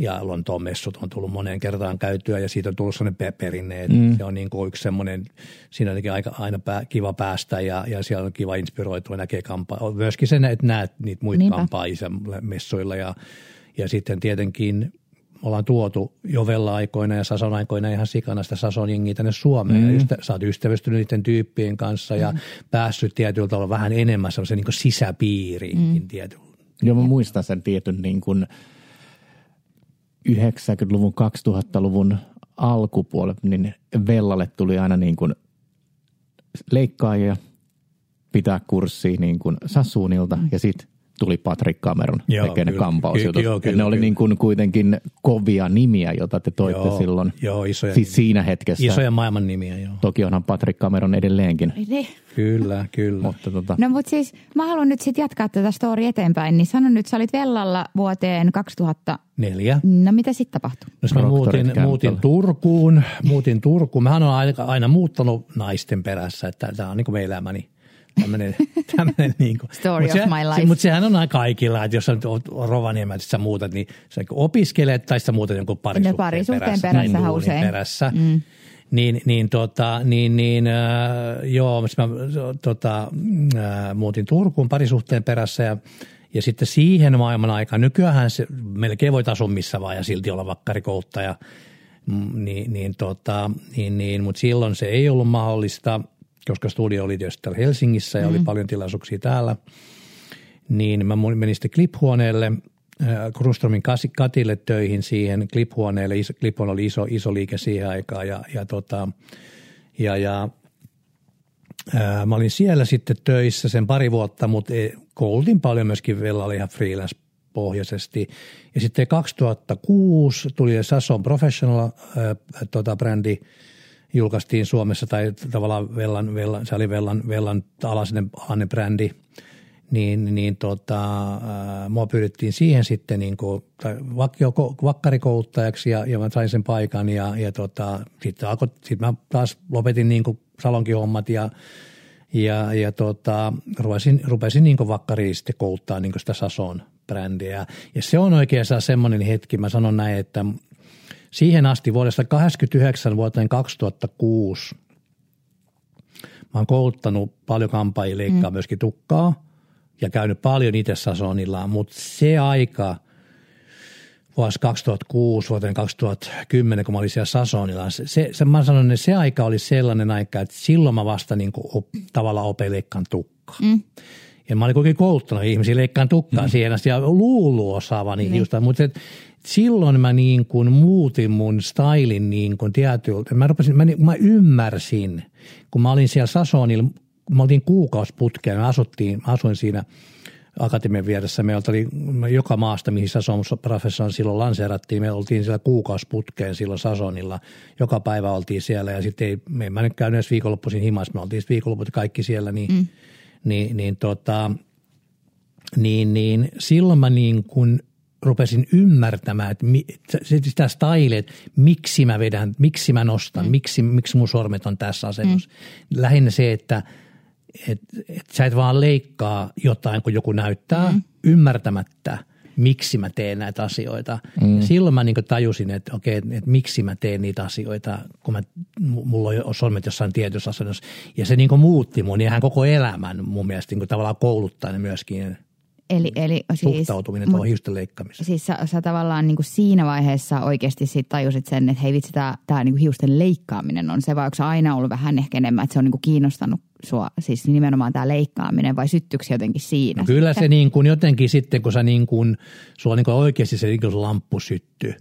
ja Lontoon messut on tullut moneen kertaan käytyä ja siitä on tullut sellainen perinne, että mm. se on niin kuin yksi semmoinen, siinä on jotenkin aika, aina pää, kiva päästä ja, ja siellä on kiva inspiroitua näkee kampaa. Myöskin sen, että näet niitä muita Niinpä. kampaajia messuilla ja, ja sitten tietenkin ollaan tuotu jo Vella-aikoina ja Sason aikoina ihan sikana sitä Sason jengiä tänne Suomeen. Mm. Ja ystä, sä oot ystävystynyt niiden tyyppien kanssa ja mm. päässyt tietyllä tavalla vähän enemmän semmoisen niin sisäpiiriinkin mm. tietyllä. Joo, mä muistan sen tietyn niin kuin 90-luvun, 2000-luvun alkupuolella, niin Vellalle tuli aina niin kuin leikkaajia pitää kurssia niin kuin Sassuunilta ja sitten tuli Patrick Cameron Joo, tekee ne kyllä. kampausjutut. Ky- joo, kyllä, ne oli kyllä. niin kuin kuitenkin kovia nimiä, joita te toitte Joo, silloin. joo, isoja siis nimiä. siinä hetkessä. Isoja maailman nimiä, joo. Toki onhan Patrick Cameron edelleenkin. Niin. Kyllä, kyllä. Mutta tota, No mutta siis mä haluan nyt sitten jatkaa tätä story eteenpäin, niin sano nyt, sä olit Vellalla vuoteen 2000, Neljä. no mitä sitten tapahtui? No mä muutin, muutin Turkuun, muutin Turkuun. Mähän olen aina, aina muuttanut naisten perässä, että tämä on niin kuin meidän elämäni. Tämmöinen, tämmöinen niin kuin. Story Mut of my life. Se, mutta sehän on aina kaikilla, että jos sä nyt oot Rovaniemeltä, sä muutat, niin sä opiskelet tai sä muutat jonkun parisuhteen, No parisuhteen perässä. tai duunin usein. perässä. Mm. Niin, niin, tota, niin, niin äh, joo, mä tota, äh, muutin Turkuun parisuhteen perässä ja ja sitten siihen maailman aikaan, nykyään se melkein voit asua missä vaan ja silti olla vakkarikouluttaja, Mm, niin, niin, tota, niin, niin, mutta silloin se ei ollut mahdollista, koska studio oli tietysti täällä Helsingissä ja mm. oli paljon tilaisuuksia täällä. Niin mä menin sitten kliphuoneelle, äh, Krustromin katille töihin siihen kliphuoneelle. Kliphuone oli iso, iso liike siihen aikaan ja, ja, tota, ja, ja ää, mä olin siellä sitten töissä sen pari vuotta, mutta ei- koulutin paljon myöskin vielä oli ihan freelance pohjaisesti. Ja sitten 2006 tuli Sasson Professional ää, tota, brändi, julkaistiin Suomessa tai tavallaan Vellan, Vellan se oli Vellan, Vellan alainen, alainen brändi, niin, niin tota, ää, mua pyydettiin siihen sitten niin kuin, tai vakio, vakkarikouluttajaksi ja, ja mä sain sen paikan ja, ja tota, sitten sit mä taas lopetin niin kuin salonkihommat ja, ja, ja tota, rupesin, rupesin niin vakkariin sitten kouluttaa niin sitä Sason brändiä. Ja se on oikeastaan semmoinen hetki, mä sanon näin, että siihen asti vuodesta 89 vuoteen 2006 mä oon kouluttanut paljon kampaajia leikkaa mm. myöskin tukkaa ja käynyt paljon itse Sasonilla, mutta se aika vuosi 2006 vuoteen 2010, kun mä olin siellä Sasonilla, se, se, se mä sanon, että se aika oli sellainen aika, että silloin mä vasta niin kuin op, tavallaan opin leikkaan tukkaa. Mm. Ja mä olin kuitenkin kouluttanut ihmisiä leikkaan tukkaa mm. siihen asti ja luullut osaavani mm. just, mutta et, silloin mä niin kuin muutin mun stylin niin kuin tietyltä. Mä, rupesin, mä, mä ymmärsin, kun mä olin siellä Sasonilla, mä oltiin kuukausiputkeen, me asuttiin, mä asuin siinä akatemian vieressä. Me oli joka maasta, mihin Sason professoran silloin lanseerattiin. Me oltiin siellä kuukausiputkeen silloin Sasonilla. Joka päivä oltiin siellä ja sitten ei, me en mä nyt käynyt edes viikonloppuisin himassa. Me oltiin viikonlopput kaikki siellä, niin, mm. niin, niin, tota, niin, niin silloin mä niin kuin rupesin ymmärtämään, että mi, sitä style, että miksi mä vedän, miksi mä nostan, mm. miksi, miksi mun sormet on tässä asennossa. Mm. Lähinnä se, että et, et sä et vaan leikkaa jotain, kun joku näyttää mm. ymmärtämättä, miksi mä teen näitä asioita. Mm. Ja silloin mä niin tajusin, että okei, että, että miksi mä teen niitä asioita, kun mä, mulla on sormet jossain tietyssä asennossa. Ja se niin muutti mun ihan koko elämän mun mielestä niin tavallaan kouluttajana myöskin. Eli, eli siis, suhtautuminen tuohon hiusten leikkaamiseen. Siis sä, sä tavallaan niin kuin siinä vaiheessa oikeasti sit tajusit sen, että hei vitsi, tämä, niin kuin hiusten leikkaaminen on se, vai onko se aina ollut vähän ehkä enemmän, että se on niin kuin kiinnostanut sua, siis nimenomaan tämä leikkaaminen, vai syttyykö jotenkin siinä? No kyllä se niin kuin jotenkin sitten, kun sä niin kuin, sulla niin kuin oikeasti se niin kuin lamppu syttyy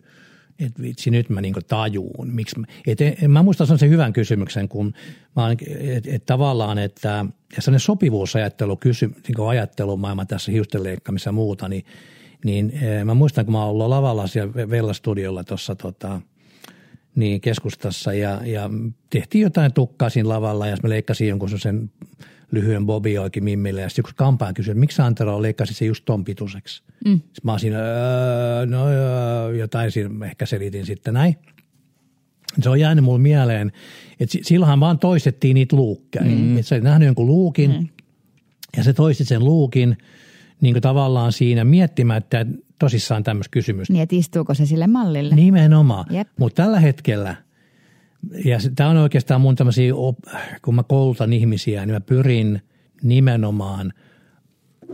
että vitsi nyt mä niinku tajuun. Miksi mä, et, et, mä muistan sen hyvän kysymyksen, kun mä että et tavallaan, että ja sellainen sopivuusajattelu, kysy, niin ajattelumaailma tässä hiusten leikkaamissa ja muuta, niin, niin e, mä muistan, kun mä oon ollut lavalla siellä Vella-studiolla tuossa tota, niin keskustassa ja, ja tehtiin jotain tukkaa siinä lavalla ja mä leikkasin jonkun sen lyhyen bobi oikein mimmille. Ja sitten kun kampaan kysyi, että miksi Antero leikkasi se just ton pituiseksi. Mm. Sitten mä siinä, öö, no öö, jotain siinä ehkä selitin sitten näin. Se on jäänyt mulle mieleen, että silloinhan vaan toistettiin niitä luukkeja. Mm. Että sä olit nähnyt jonkun luukin mm. ja se toisti sen luukin niin kuin tavallaan siinä miettimättä tosissaan tämmöistä kysymystä. Niin, että istuuko se sille mallille. Nimenomaan. Mutta tällä hetkellä – ja tämä on oikeastaan mun tämmöisiä, kun mä koulutan ihmisiä, niin mä pyrin nimenomaan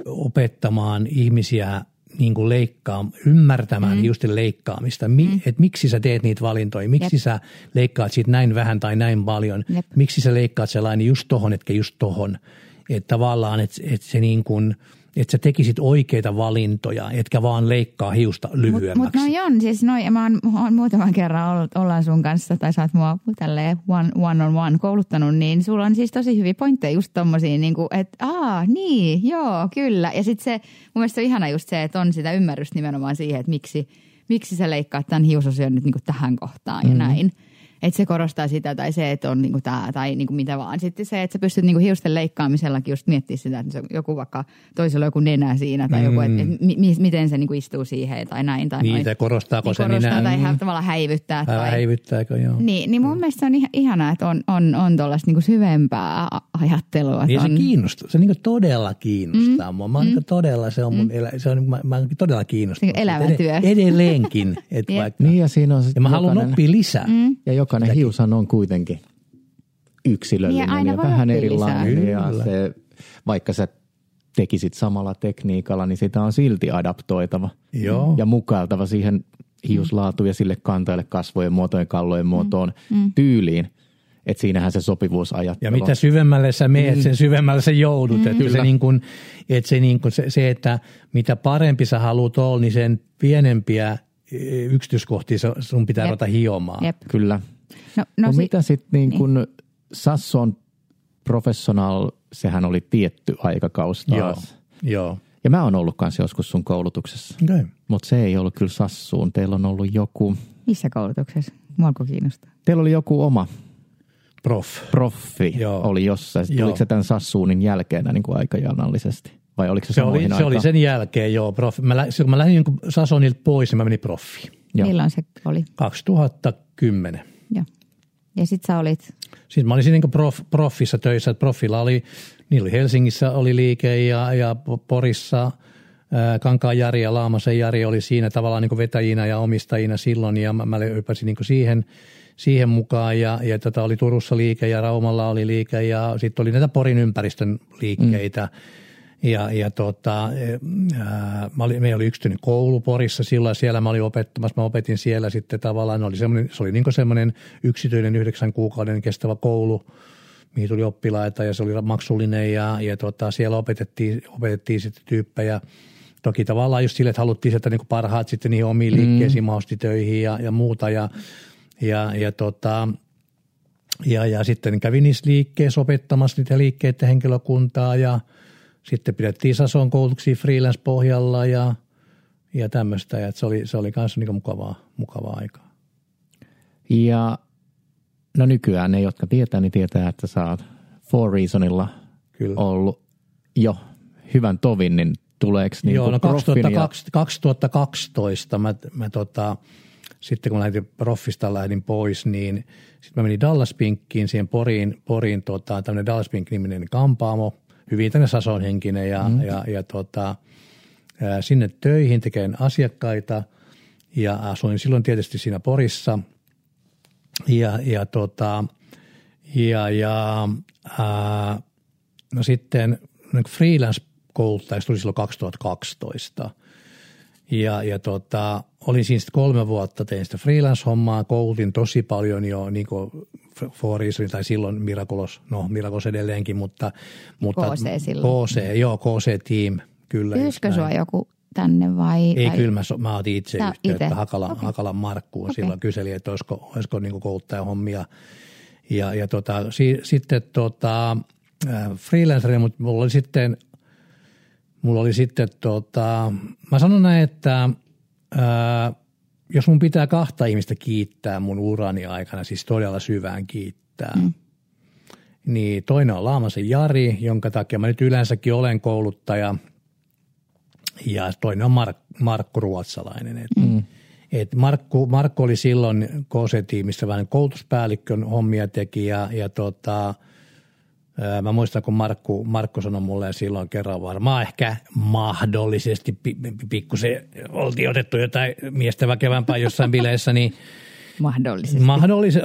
opettamaan ihmisiä niin kuin leikkaa, ymmärtämään mm. just leikkaamista, Mi, mm. että miksi sä teet niitä valintoja, miksi Jep. sä leikkaat siitä näin vähän tai näin paljon, Jep. miksi sä leikkaat sellainen just tohon, etkä just tohon. Että tavallaan, että, että se niin kuin – että sä tekisit oikeita valintoja, etkä vaan leikkaa hiusta lyhyemmäksi. Mutta no on, siis noin, mä oon, oon muutaman kerran ollut, ollaan sun kanssa, tai sä oot mua tälleen one, one on one kouluttanut, niin sulla on siis tosi hyviä pointteja just tommosiin, niin kuin, että aa, niin, joo, kyllä. Ja sitten se, mun mielestä on ihana just se, että on sitä ymmärrystä nimenomaan siihen, että miksi, miksi sä leikkaat tämän hiusosion nyt niin kuin tähän kohtaan ja mm-hmm. näin että se korostaa sitä tai se, että on niinku tämä tai niinku mitä vaan. Sitten se, että sä pystyt niinku hiusten leikkaamisellakin just miettimään sitä, että joku vaikka toisella joku nenä siinä tai mm. joku, että et, mi, miten se niinku istuu siihen tai näin. Tai niin, tai korostaako niin, se korostaa nenä. Tai mm. tavallaan häivyttää. Tai, häivyttääkö, joo. Niin, niin mun mm. mielestä se on ihanaa, että on, on, on tuollaista niinku syvempää ajattelua. Niin on... se kiinnostaa, se niinku todella kiinnostaa mm. mua. Mä mm. niinku todella, se on mun, mm. elä, se on, mä, mä oon todella kiinnostunut. Elävä työ. Edelleenkin. Et vaikka, niin ja siinä on ja mä haluan oppia lisää. Mm. Ja joka jokainen hiushan on kuitenkin yksilöllinen niin, ja vähän erilainen. Ja se, vaikka sä tekisit samalla tekniikalla, niin sitä on silti adaptoitava Joo. ja mukailtava siihen hiuslaatuun ja sille kantajalle kasvojen muotojen, kallojen muotoon, mm. mm. tyyliin. Että siinähän se sopivuusajattelu. Ja mitä syvemmälle sä meet, mm. sen syvemmälle sä joudut. Mm. Että se, niin kun, että se, niin kun se, se, että mitä parempi sä haluat olla, niin sen pienempiä e, yksityiskohtia sun pitää ruveta hiomaan. Jep. Kyllä. No, no, no si- mitä sitten niin kun niin. Sasson professional, sehän oli tietty aikakaus taas. Joo, joo. Ja mä oon ollut kanssa joskus sun koulutuksessa. Okay. Mutta se ei ollut kyllä Sassuun. Teillä on ollut joku... Missä koulutuksessa? Mua kiinnostaa. Teillä oli joku oma Prof. Proffi joo. oli jossain. Joo. Tuliko se tämän Sassuunin jälkeen niin kuin aikajanallisesti? Vai oliko se, se oli, se oli sen jälkeen, joo. Prof. Mä, kun mä lähdin niin Sasonilta pois, niin mä menin proffiin. Milloin se oli? 2010. Joo. Ja sit sä olit? Sitten mä olin niin prof, proffissa töissä, että proffilla oli, niillä oli Helsingissä oli liike ja, ja Porissa Kankaan Jari ja Laamasen Jari oli siinä tavallaan niin vetäjinä ja omistajina silloin ja mä, mä ypäsin niin siihen, siihen mukaan ja, ja tota oli Turussa liike ja Raumalla oli liike ja sitten oli näitä Porin ympäristön liikkeitä. Mm. Ja, ja tota, ää, mä olin, meillä oli yksityinen koulu Porissa silloin, siellä mä olin opettamassa, mä opetin siellä sitten tavallaan, oli se oli niin semmoinen yksityinen yhdeksän kuukauden kestävä koulu, mihin tuli oppilaita ja se oli maksullinen ja, ja tota, siellä opetettiin, opetettiin sitten tyyppejä. Toki tavallaan just sille, että haluttiin sieltä niin parhaat sitten niihin omiin mm. liikkeisiin, maustitöihin ja, ja muuta ja, ja, ja tota, ja, ja sitten kävin niissä liikkeissä opettamassa niitä liikkeiden henkilökuntaa ja – sitten pidettiin Sason koulutuksia freelance-pohjalla ja, ja tämmöistä. Ja se oli, se oli myös niin mukavaa, mukavaa aikaa. Ja no nykyään ne, jotka tietää, niin tietää, että sä oot Four Reasonilla Kyllä. ollut jo hyvän tovin, niin tuleeko niin Joo, no 2012, 2012 mä, mä tota, sitten kun lähdin proffista lähdin pois, niin sitten mä menin Dallas Pinkkiin, siihen Poriin, Poriin tota, tämmöinen Dallas Pink-niminen kampaamo – hyvin tänne Sason henkinen ja, mm. ja, ja tota, sinne töihin tekemään asiakkaita ja asuin silloin tietysti siinä Porissa ja, ja, tota, ja, ja ää, no sitten niin freelance kouluttaja, se tuli silloin 2012. Ja, ja tota, olin siinä kolme vuotta, tein sitä freelance-hommaa, koulutin tosi paljon jo niin For Reason, tai silloin Miraculos, no Miraculos edelleenkin, mutta... mutta KC silloin. KC, joo, KC Team, kyllä. Pyyskö sua joku tänne vai? Ei, vai? kyllä mä, so, mä otin itse Sä yhteyttä ite? Hakalan, Okei. Hakalan Markkuun. Okei. Silloin kyseli, että olisiko, olisiko niin kouluttajahommia. Ja, ja tota, si, sitten tota, äh, freelancerina, mutta mulla oli sitten, mulla oli sitten tota, mä sanon näin, että ää, jos mun pitää kahta ihmistä kiittää mun urani aikana, siis todella syvään kiittää, mm. niin toinen on Laamasen Jari, jonka takia mä nyt yleensäkin olen kouluttaja, ja toinen on Mark, Markku Ruotsalainen. Et, mm. et Markku, Markku oli silloin KC-tiimissä vähän koulutuspäällikön hommia teki ja, ja tota, mä muistan, kun Markku, Markku sanoi mulle silloin kerran varmaan ehkä mahdollisesti pi- pi- pikkusen oltiin otettu jotain miestä väkevämpää jossain bileissä, niin Mahdollisesti. Mahdollis,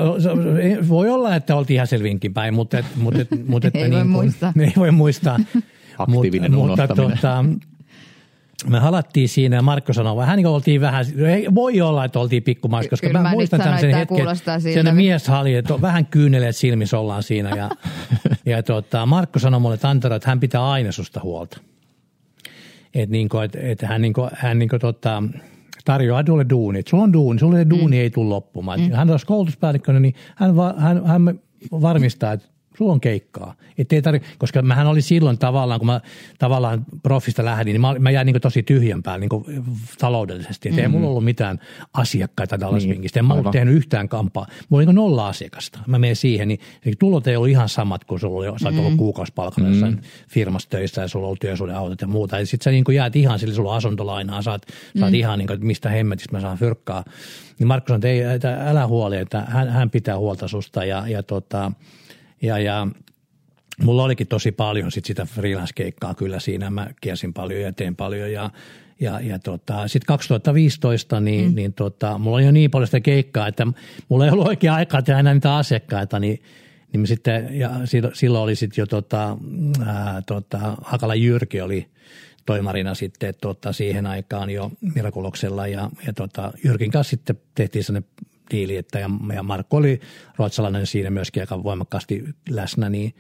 voi olla, että oltiin ihan selvinkin päin, mutta, et, mutta, et, mutta Ei voi niin kuin- muistaa. Ei voi muistaa. Aktiivinen mutta, mutta unohtaminen. Me halattiin siinä ja Markko sanoi, vähän niin kuin oltiin vähän, ei, voi olla, että oltiin pikkumaissa, koska Kyllä mä, muistan tämmöisen että hetken, siinä mies hali, että vähän kyyneleet silmissä ollaan siinä ja, ja tota, Markko sanoi mulle, että Antero, että hän pitää aina susta huolta. Että niinku, et, et hän, niinku, hän niinku, tota, tarjoaa tuolle duunit. Sulla on duuni, sulle duuni mm. ei tule loppumaan. Mm. Hän olisi koulutuspäällikkönä, niin hän, va, hän, hän varmistaa, että sulla on keikkaa. Et ei tarvi, koska mähän oli silloin tavallaan, kun mä tavallaan profista lähdin, niin mä, mä jäin niin tosi tyhjän päälle niin taloudellisesti. Et mm. Ei mulla ollut mitään asiakkaita Dallas Niin, Wingistä. En mä ollut tehnyt yhtään kampaa. Mulla oli niin nolla asiakasta. Mä menen siihen, niin tulot ei ollut ihan samat kuin sulla oli, sä oot ollut kuukausipalkalla mm. jossain firmassa töissä ja sulla on ollut työsuuden autot ja muuta. Ja sit sä niin jäät ihan sille, sulla on asuntolainaa, saat, saat ihan niin kuin, että mistä hemmetistä mä saan fyrkkaa. Niin Markku sanoi, että, ei, että älä huoli, että hän, hän pitää huolta susta ja, ja, tota, ja, ja mulla olikin tosi paljon sit sitä freelance-keikkaa kyllä siinä. Mä kiersin paljon ja tein paljon ja, ja, ja tota, sitten 2015 niin, mm. niin tota, mulla oli jo niin paljon sitä keikkaa, että mulla ei ollut oikein aikaa tehdä enää niitä asiakkaita, niin niin sitten, ja silloin, silloin oli sitten jo tota, ää, tota, Hakala Jyrki oli toimarina sitten tota, siihen aikaan jo Mirakuloksella ja, ja tota, Jyrkin kanssa sitten tehtiin sellainen diili, että ja, ja Markku oli ruotsalainen siinä myöskin aika voimakkaasti läsnä, niin,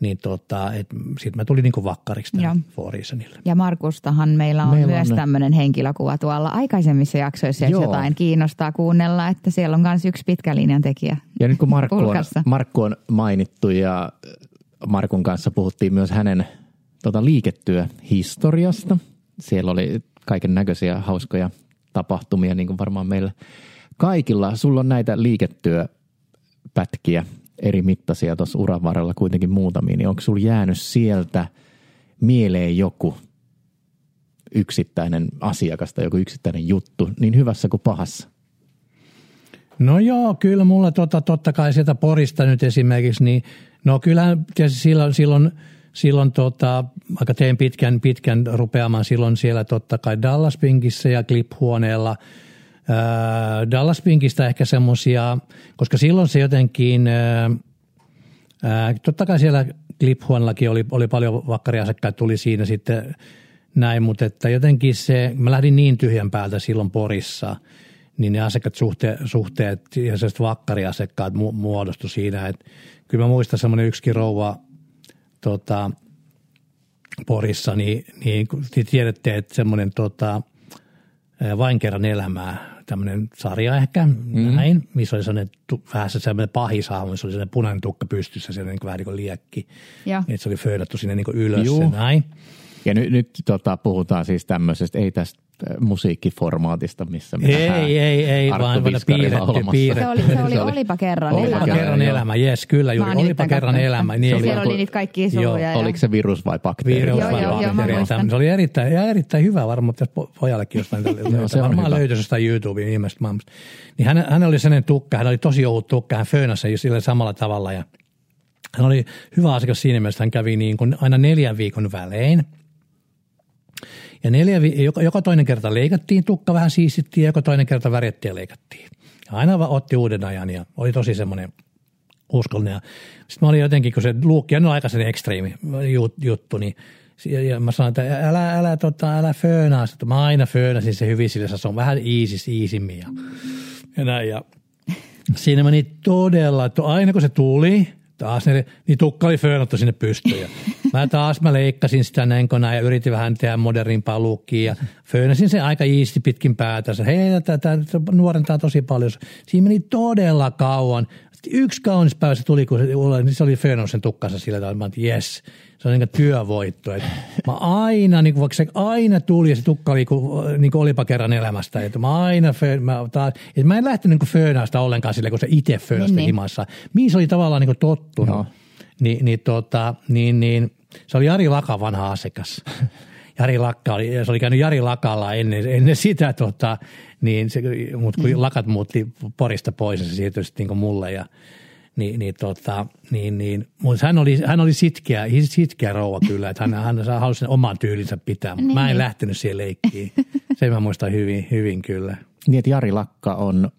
niin tota, sitten mä tulin niinku vakkariksi For Reasonille. Ja Markustahan meillä on Meillä myös on- tämmöinen henkilökuva tuolla aikaisemmissa jaksoissa, jos Joo. jotain kiinnostaa kuunnella, että siellä on myös yksi pitkän linjan tekijä. Ja nyt kun Markku on. Markku on mainittu ja Markun kanssa puhuttiin myös hänen tota, liiketyöhistoriasta. Siellä oli kaiken näköisiä hauskoja tapahtumia, niin kuin varmaan meillä kaikilla. Sulla on näitä liiketyöpätkiä eri mittaisia tuossa uran varrella kuitenkin muutamia, niin onko sulla jäänyt sieltä mieleen joku yksittäinen asiakas tai joku yksittäinen juttu, niin hyvässä kuin pahassa? No joo, kyllä mulla tota, totta kai sieltä Porista nyt esimerkiksi, niin no kyllähän silloin, silloin, silloin tota, aika tein pitkän, pitkän rupeamaan silloin siellä totta kai Dallas Pinkissä ja Clip-huoneella. Ää, Dallas Pinkistä ehkä semmoisia, koska silloin se jotenkin, ää, ää, totta kai siellä Clip-huoneellakin oli, oli paljon vakkariasiakkaita, tuli siinä sitten näin, mutta että jotenkin se, mä lähdin niin tyhjän päältä silloin Porissa, niin ne asiakkaat suhteet, suhteet ja sellaiset vakkariasiakkaat mu- muodostui siinä, että kyllä mä muistan semmoinen yksikin rouva tota, Porissa, niin, niin tiedätte, että semmoinen tota, ää, vain kerran elämää, tämmöinen sarja ehkä, mm. näin, missä oli sellainen tu- vähän se semmoinen pahishahmo, missä oli sellainen punainen tukka pystyssä, se niin kuin, vähän niin kuin liekki, Joo. että se oli föydätty sinne niin kuin ylös Juu. ja näin. Ja nyt, nyt tota, puhutaan siis tämmöisestä, ei tästä äh, musiikkiformaatista, missä me Ei, ei, ei, Arttu vaan piirretty, piirretty. Se oli, se oli, Se oli- olipa kerran Olipa Olipa elämä. kerran joo. elämä, jes, kyllä juuri. Olipa kerran elämä. Niin, Se oli Siellä oli niitä kaikkia suluja. ja- Oliko se virus vai bakteeri? Virus Joo, vai joo, joo, bakteeri. muistan. Se oli erittäin, ja erittäin hyvä varmaan, että po- pojallekin jostain Joo, se on varmaan löytyisi jostain YouTubeen ihmeestä maailmasta. Niin hän, hän oli sellainen tukka, hän oli tosi ohut tukka, hän föönäsi jo sillä samalla tavalla ja hän oli hyvä asiakas siinä mielessä, hän kävi niin kuin aina neljän viikon välein. Ja neljä, joka, joka toinen kerta leikattiin tukka, vähän siistittiin ja joka toinen kerta värjättiin ja leikattiin. Ja aina vaan otti uuden ajan ja oli tosi semmoinen uskollinen. Sitten mä olin jotenkin, kun se luukki on aika sen ekstriimi jut- juttu, niin ja mä sanoin, että älä, älä, tota, älä föönaa, että mä aina föönasin se hyvin sillä, se on vähän iisis, iisimmin ja, ja näin. Ja siinä meni todella, aina kun se tuli, taas ne, niin tukka oli föönattu sinne pystyyn. Ja mä taas mä leikkasin sitä näin ja yritin vähän tehdä modernimpaa lukkia ja föönasin se aika iisti pitkin päätä. Hei, tämä nuorentaa tosi paljon. Siinä meni todella kauan. Yksi kaunis päivä se tuli, kun se, niin se oli föönannut sen tukkansa sillä tavalla, että jes, se on niin työvoitto. Et mä aina, niin kuin, vaikka se aina tuli ja se tukka oli, niin kuin olipa kerran elämästä, että mä aina, mä, taas, että mä en lähtenyt niin föönästä ollenkaan sille, kun se itse föönästä niin, niin, himassa. Mihin se oli tavallaan niin kuin tottunut. No. Ni, niin, tota, niin, niin, se oli Jari Laka vanha asiakas. Jari Lakka oli, se oli käynyt Jari Lakalla ennen, ennen sitä, tota, niin se, mutta kun mm. Lakat muutti Porista pois, se siirtyi sitten niin mulle ja niin, niin, tota, niin, niin mutta hän oli, hän oli sitkeä, sitkeä rouva kyllä, että hän, hän halusi sen oman tyylinsä pitää, mutta niin. mä en niin. lähtenyt siihen leikkiin. Se mä muistan hyvin, hyvin kyllä. Niin, että Jari Lakka on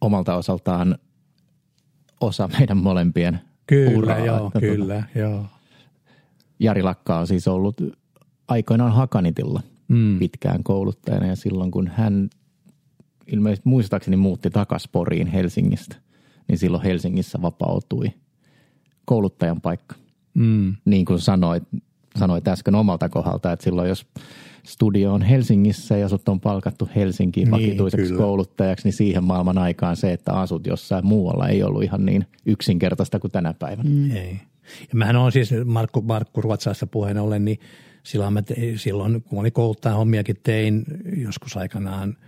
omalta osaltaan osa meidän molempien Kyllä, uraa. joo, että kyllä, joo. Jari Lakka on siis ollut aikoinaan Hakanitilla mm. pitkään kouluttajana ja silloin kun hän ilmeisesti muistaakseni muutti takasporiin Helsingistä – niin silloin Helsingissä vapautui kouluttajan paikka. Mm. Niin kuin sanoit, sanoit äsken omalta kohdalta, että silloin jos studio on Helsingissä ja sut on palkattu Helsinkiin niin, vakituiseksi kyllä. kouluttajaksi, niin siihen maailman aikaan se, että asut jossain muualla ei ollut ihan niin yksinkertaista kuin tänä päivänä. Mm. Ei. Ja mähän on siis Markku, Markku Ruotsassa puheen ollen, niin silloin, mä te, silloin kun olin kouluttajan hommiakin tein joskus aikanaan –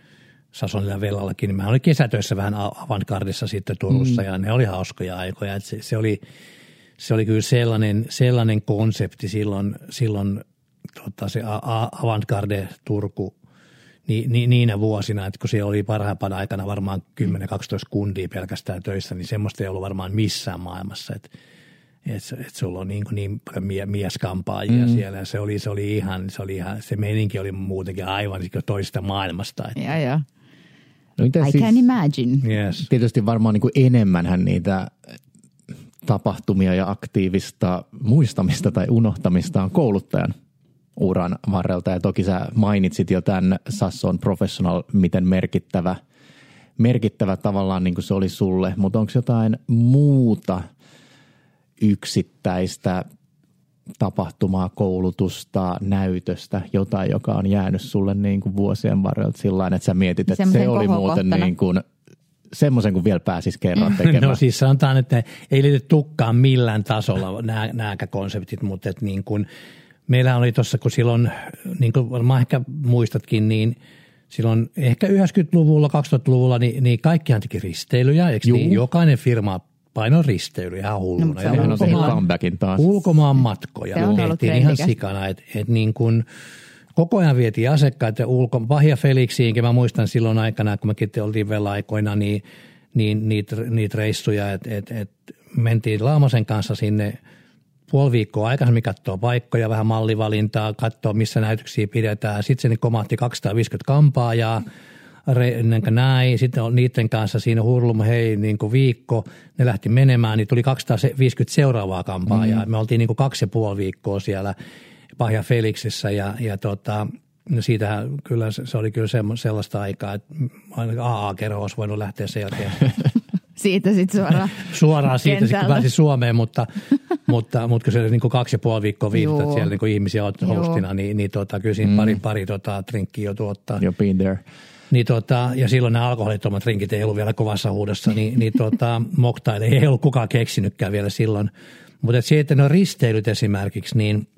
Sasonilla Vellallakin, niin mä olin kesätöissä vähän avantgardissa sitten Turussa mm. ja ne oli hauskoja aikoja. se, se, oli, se oli kyllä sellainen, sellainen konsepti silloin, silloin tota, se avantgarde Turku ni, ni, niinä vuosina, että kun siellä oli parhaimpana aikana varmaan 10-12 kundia pelkästään töissä, niin semmoista ei ollut varmaan missään maailmassa, että että et sulla on niin, niin paljon mie, mieskampaajia mm. siellä. Se oli, se oli ihan, se oli ihan, se meininki oli muutenkin aivan niin toista maailmasta. Että. Ja, ja. No, I siis, can imagine. Yes. Tietysti varmaan niin enemmänhän niitä tapahtumia ja aktiivista muistamista tai unohtamista on kouluttajan uran varrelta. Ja toki sä mainitsit jo tämän Sasson Professional, miten merkittävä, merkittävä tavallaan niin kuin se oli sulle. Mutta onko jotain muuta yksittäistä tapahtumaa, koulutusta, näytöstä, jotain, joka on jäänyt sulle niin kuin vuosien varrella sillä että sä mietit, että se oli muuten niin kuin semmoisen, kun vielä pääsis kerran tekemään. No siis sanotaan, että ei liity tukkaan millään tasolla nämä, nämä konseptit, mutta että niin kuin, meillä oli tuossa, kun silloin, niin kuin varmaan ehkä muistatkin, niin silloin ehkä 90-luvulla, 2000-luvulla, niin, niin kaikkihan teki risteilyjä, eikö niin? Jokainen firma painon risteily ihan hulluna. No, ja ulkomaan, comebackin taas. Ulkomaan matkoja se on tehtiin ihan sikana, että et niin kuin koko ajan vietiin asiakkaita ulko, Vahja Felixiinkin, mä muistan silloin aikana, kun mekin oltiin vielä aikoina, niin, niin niitä, niitä reissuja, että et, et mentiin Laamosen kanssa sinne puoli viikkoa aikaisemmin katsoa paikkoja, vähän mallivalintaa, katsoa missä näytöksiä pidetään. Sitten se niin komahti 250 kampaajaa, niin näin. Sitten on niiden kanssa siinä hurlum, hei, niin kuin viikko. Ne lähti menemään, niin tuli 250 seuraavaa kampaajaa. Mm. Me oltiin niin kuin kaksi ja puoli viikkoa siellä Pahja Felixissä ja, ja tota, No siitähän kyllä se oli kyllä sellaista aikaa, että AA-kerho olisi voinut lähteä sen jälkeen. siitä sitten suoraan Suoraan siitä sitten pääsi Suomeen, mutta, mutta, mutta kun se oli niin kuin kaksi ja puoli viikkoa viihdyt, että siellä niin kuin ihmisiä on hostina, niin, niin tota, kyllä siinä mm. pari, pari tota, trinkkiä jo tuottaa. You've been there. Niin tota, ja silloin nämä alkoholittomat rinkit ei ollut vielä kovassa huudossa, niin, niin tota, moktaille ei ollut kukaan keksinytkään vielä silloin. Mutta se, että ne risteilyt esimerkiksi, niin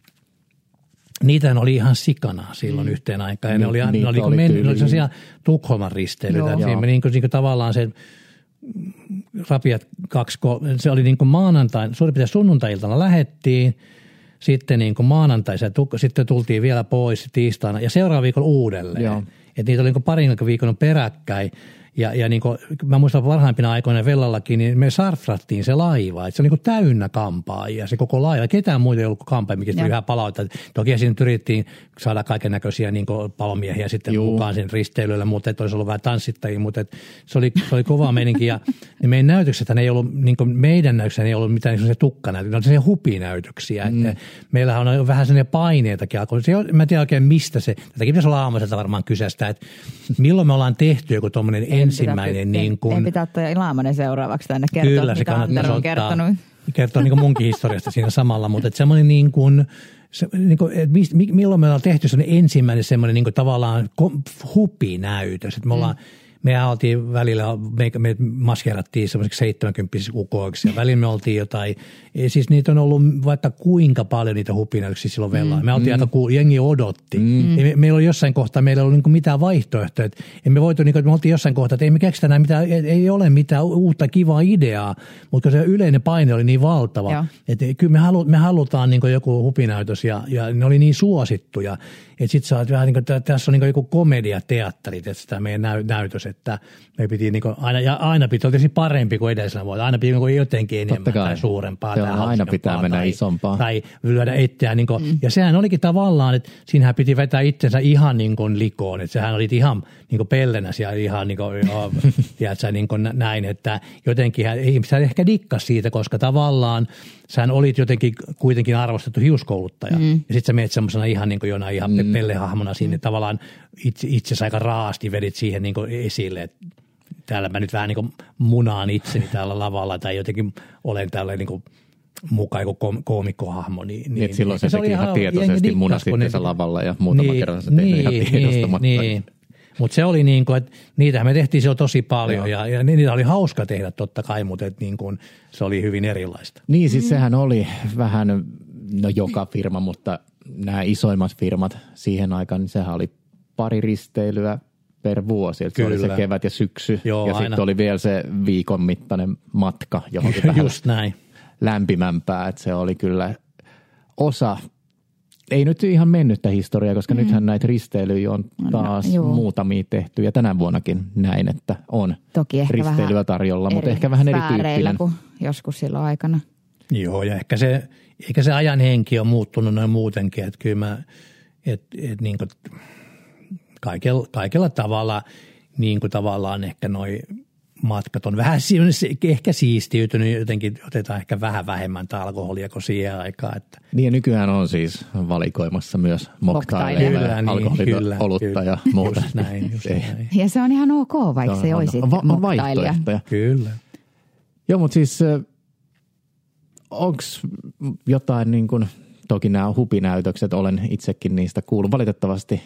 niitä oli ihan sikana silloin mm. yhteen aikaan. Ja ne oli, ne oli, oli, men, ne oli sellaisia Tukholman risteilyitä. Joo. Niin kuin, niin kuin tavallaan se rapiat kaksi, se oli niin kuin maanantain, suurin piirtein sunnuntai-iltana lähettiin, sitten niin kuin maanantai, sitten tultiin vielä pois tiistaina ja seuraava viikon uudelleen. Joo. Että niitä oli niin parin viikon peräkkäin. Ja, ja niin kuin, mä muistan parhaimpina aikoina Vellallakin, niin me sarfrattiin se laiva. Että se oli niin täynnä kampaajia, se koko laiva. Ketään muita ei ollut kampaajia, mikä tuli ihan palautetta. Toki siinä yritettiin saada kaiken näköisiä niin palomiehiä sitten Juu. mukaan sen risteilyllä, mutta että olisi ollut vähän tanssittajia. Mutta että se, oli, se oli kova meininki. Ja niin meidän näytökset ei ollut, niin meidän näytökset ei ollut mitään niin tukkanäytöksiä, ne oli sellaisia hupinäytöksiä. Mm. Että meillähän on vähän sellaisia paineitakin. Se, mä en tiedä oikein mistä se, tätäkin pitäisi olla aamuiselta varmaan kyseistä, että milloin me ollaan tehty joku tuommoinen ensimmäinen. Pitää, niin kuin, en pitää ottaa Ilamanen seuraavaksi tänne kertoa, Kyllä, se mitä on kertonut. Kertoa niin munkin historiasta siinä samalla, mutta että semmoinen niin kuin, se, niin kuin, että mist, milloin me ollaan tehty semmoinen ensimmäinen semmoinen niin kuin tavallaan hupinäytös, että me ollaan mm me oltiin välillä, me, me maskerattiin semmoiseksi 70 ukoiksi ja välillä me oltiin jotain, siis niitä on ollut vaikka kuinka paljon niitä hupinäyksiä silloin vellaan. Mm. Me oltiin mm. aika, jengi odotti. Mm. me, meillä oli jossain kohtaa, meillä ei ollut niin mitään vaihtoehtoja. Että emme voitu, niin kuin, me oltiin jossain kohtaa, että ei me keksitä enää mitään, ei ole mitään uutta kivaa ideaa, mutta se yleinen paine oli niin valtava, että kyllä me, halu, me halutaan niin joku hupinäytös ja, ja ne oli niin suosittuja, että sitten sä oot vähän niin kuin, tässä on niin joku komediateatteri, että tämä meidän näytös, että me piti niin kuin, aina, ja aina piti olla parempi kuin edellisenä vuonna. Aina piti niin jotenkin enemmän tai suurempaa. Joo, tai aina pitää mennä tai, isompaa. Tai lyödä itseään. Niin kuin, mm. Ja sehän olikin tavallaan, että siinähän piti vetää itsensä ihan niin kuin likoon. Että sehän oli ihan niin kuin pellenä siellä ihan niin kuin, joo, tiedätkö, niin kuin näin. Että jotenkin ihmiset ehkä dikkas siitä, koska tavallaan sähän olit jotenkin kuitenkin arvostettu hiuskouluttaja. Mm. Ja sitten sä menet semmoisena ihan niin kuin jonain ihan mm. pellehahmona sinne. Mm. Tavallaan itse, itse aika raasti vedit siihen niin kuin esille, että täällä mä nyt vähän niin kuin munaan itseni täällä lavalla tai jotenkin olen täällä niin kuin mukaan joku koomikkohahmo. Niin, niin, silloin se, se teki ihan tietoisesti munasti niin, lavalla ja muutama niin, kerran se niin, ihan tiedostamatta. Niin, niin. Mutta se oli niin kuin, että niitähän me tehtiin silloin tosi paljon ja, ja niitä oli hauska tehdä totta kai, mutta että niin kuin, se oli hyvin erilaista. Niin siis sehän oli vähän, no joka firma, mutta nämä isoimmat firmat siihen aikaan, niin sehän oli pari risteilyä per vuosi. Että se oli se kevät ja syksy Joo, ja sitten oli vielä se viikon mittainen matka johonkin Just näin. lämpimämpää. Että se oli kyllä osa ei nyt ihan mennyttä historiaa, koska mm. nythän näitä risteilyjä on taas no, muutamia tehty ja tänä vuonnakin näin, että on Toki ehkä risteilyä tarjolla, mutta ehkä vähän erityyppinen. kuin joskus silloin aikana. Joo, ja ehkä se, ehkä se ajan henki on muuttunut noin muutenkin, että kyllä mä, et, et niin kuin kaikella, kaikella tavalla niin kuin tavallaan ehkä noin matkat on vähän ehkä siistiytynyt, jotenkin otetaan ehkä vähän vähemmän alkoholia kuin siihen aikaan. Että. Niin ja nykyään on siis valikoimassa myös moktaileja ja niin, alkoholita, olutta ja muuta. Just näin, just näin. Ja se on ihan ok, vaikka no, se olisi on vaihtoehtoja. Kyllä. Joo, mutta siis onko jotain niin kuin, toki nämä hupinäytökset, olen itsekin niistä kuullut. Valitettavasti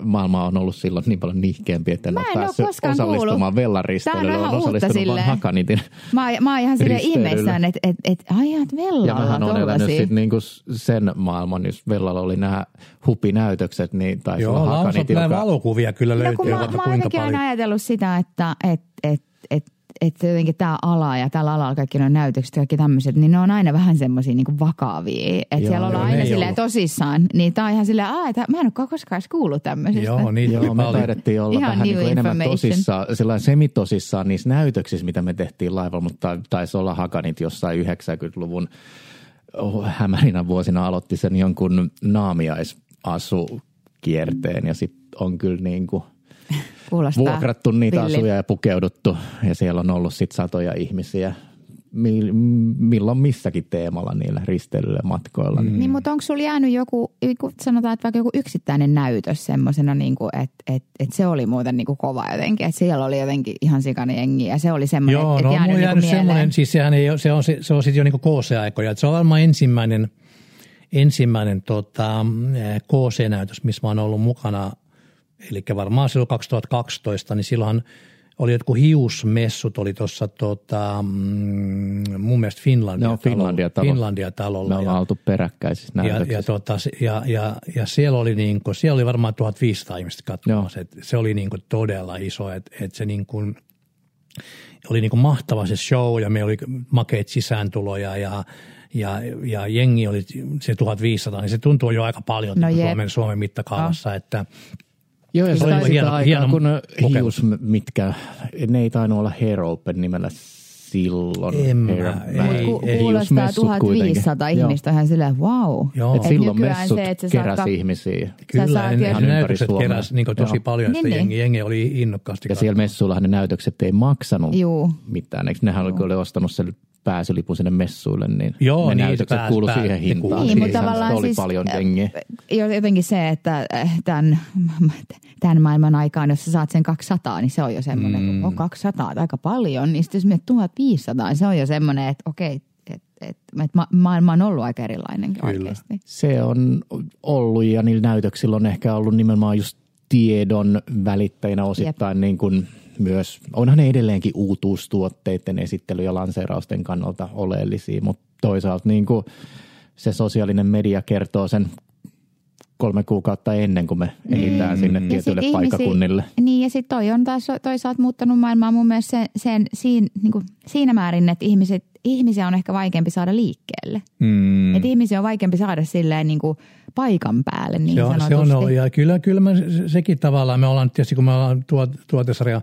maailma on ollut silloin niin paljon nihkeämpi, että en ole päässyt osallistumaan vellaristelyyn. Olen osallistunut vain Hakanitin Mä, mä oon ihan silleen ihmeissään, että et, et, ajat vellalla Ja mähän olen elänyt sit niinku sen maailman, jos vellalla oli nämä hupinäytökset, niin taisi Joo, olla Hakanit. Joo, valokuvia kyllä löytyy. No, mä, mä ainakin olen ajatellut sitä, että et, et, et että jotenkin tämä ala ja tällä alalla kaikki nuo näytökset ja kaikki tämmöiset, niin ne on aina vähän semmoisia niin vakavia. Että siellä ollaan aina silleen ollut. tosissaan. Niin tämä on ihan silleen, että mä en ole koskaan edes kuullut tämmöisestä. Joo, niin joo, me taidettiin olla ihan vähän niin kuin enemmän tosissaan, sellainen semitosissaan niissä näytöksissä, mitä me tehtiin laivalla, mutta taisi olla Hakanit jossain 90-luvun hämärinä vuosina aloitti sen jonkun naamiaisasukierteen ja sitten on kyllä niin kuin – Kuulostaa vuokrattu niitä villi. asuja ja pukeuduttu ja siellä on ollut sitten satoja ihmisiä milloin missäkin teemalla niillä risteilyillä matkoilla. Mm. Niin, mutta onko sulla jäänyt joku, sanotaan, että vaikka joku yksittäinen näytös semmoisena, niin että et, et se oli muuten niin kuin kova jotenkin, että siellä oli jotenkin ihan sikana jengi ja se oli semmoinen, Joo, että no, jäänyt, jäänyt niin semmoinen, siis sehän ei, se on, se, se on sitten jo niin KC-aikoja, että se on varmaan ensimmäinen, ensimmäinen tota, KC-näytös, missä mä oon ollut mukana – eli varmaan silloin 2012, niin silloin oli jotkut hiusmessut, oli tuossa tota, mun mielestä Finlandia, no, Finlandia, talo, Finlandia talolla. Me ollaan oltu peräkkäisissä ja, ja, tota, ja, ja, ja, siellä, oli niin kuin, siellä oli varmaan 1500 ihmistä katsomassa. Et se oli niin kuin todella iso, että et se niin kuin, oli niin kuin mahtava se show ja meillä oli makeet sisääntuloja ja ja, ja jengi oli se 1500, niin se tuntuu jo aika paljon no Suomen, Suomen mittakaavassa, no. että – Joo, ja Siis se oli hieno- aikaa, hieno kun hius, mitkä, ne ei tainnut olla Hair Open nimellä silloin. En mä- Hair, ei, Ku, ei. kuulostaa hiusmessut kuitenkin. 1500 Joo. ihmistä ihan silleen, wow. Joo. Et Et silloin messut se, että saat keräsi kak- ihmisiä. Kyllä, saat ne, ne näytökset keräsi niin tosi Joo. paljon, Niin, niin. jengi, jengi oli innokkaasti. Ja siellä messuillahan ne näytökset ei maksanut Juu. mitään. Eikö nehän oli, oli ostanut sen pääsylipun sinne messuille, niin Joo, ne niin, näytökset pääs- kuului pääs- siihen hintaan. Niin, Siihen mutta tavallaan oli siis, paljon äh, jengiä. Jo- Jotenkin se, että äh, tämän, tämän maailman aikaan, jos sä saat sen 200, niin se on jo semmoinen, mm. että on 200, aika paljon. Niin sitten jos menet 1500, niin se on jo semmoinen, että okei, että et, et ma- maailma on ollut aika erilainenkin Kyllä. oikeasti. Se on ollut ja niillä näytöksillä on ehkä ollut nimenomaan just tiedon välittäjinä osittain niin kuin myös, onhan ne edelleenkin uutuustuotteiden esittely- ja lanseerausten kannalta oleellisia, mutta toisaalta niin kuin se sosiaalinen media kertoo sen kolme kuukautta ennen kuin me ehditään sinne Ja tietyille sit paikakunnille. Niin ja sitten toi on taas toisaalta muuttanut maailmaa mun mielestä sen, sen, siinä, niin kuin, siinä määrin, että ihmiset, ihmisiä on ehkä vaikeampi saada liikkeelle. Mm. Että ihmisiä on vaikeampi saada silleen niin kuin paikan päälle niin se on, sanotusti. se on ollut, ja kyllä, kyllä mä, se- sekin tavallaan, me ollaan tietysti kun me ollaan tuot, tuotesarja,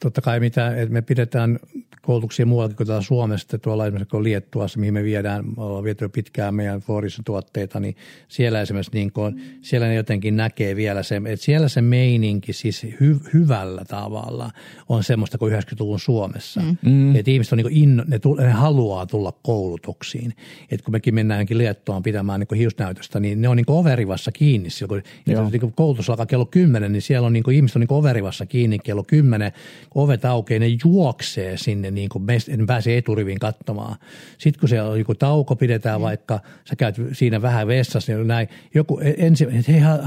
totta kai mitä, että me pidetään koulutuksia muuallakin kuin täällä Suomessa, että tuolla esimerkiksi kun Liettuassa, mihin me viedään, me ollaan viety pitkään meidän Forissa tuotteita, niin siellä esimerkiksi niin kuin, siellä ne jotenkin näkee vielä se, että siellä se meininki siis hy, hyvällä tavalla on semmoista kuin 90-luvun Suomessa. Mm. Että ihmiset on niin kuin inno, ne, tull, ne haluaa tulla koulutuksiin. Että kun mekin mennään jonkin Liettuaan pitämään niin kuin hiusnäytöstä, niin ne on niin kuin overivassa kiinni silloin, kun niin kuin koulutus alkaa kello 10, niin siellä on niin kuin, ihmiset on niin kuin overivassa kiinni kello 10, kun ovet aukeaa, ne juoksee sinne, niin kuin meistä, ne pääsee eturiviin katsomaan. Sitten kun siellä on joku tauko pidetään mm. vaikka, sä käyt siinä vähän vessassa, niin näin, joku ensin, että hei, hän,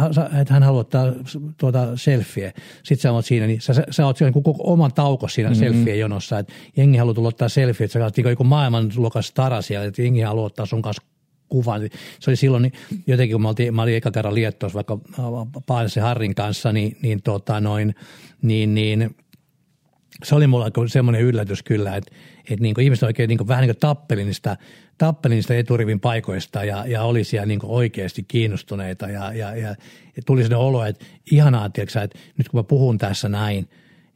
että hän haluaa ottaa tuota selfie. Sitten sä oot siinä, niin sä, sä, sä oot siinä koko oman tauko siinä mm-hmm. selfie jonossa, että jengi haluaa tulla ottaa selfie, että sä oot niin joku maailmanluokas stara siellä, että jengi haluaa ottaa sun kanssa kuvan. Se oli silloin niin jotenkin, kun mä, oltiin, mä olin eka kerran Liettuassa vaikka Paanisen Harrin kanssa, niin, niin, tota noin, niin, niin se oli mulla semmoinen yllätys kyllä, että, että niin kuin ihmiset oikein niin kuin, vähän niin kuin tappeli niistä, tappeli niistä eturivin paikoista ja, ja oli siellä niin kuin oikeasti kiinnostuneita ja, ja, ja, ja tuli sellainen olo, että ihanaa, tiedätkö, että nyt kun mä puhun tässä näin,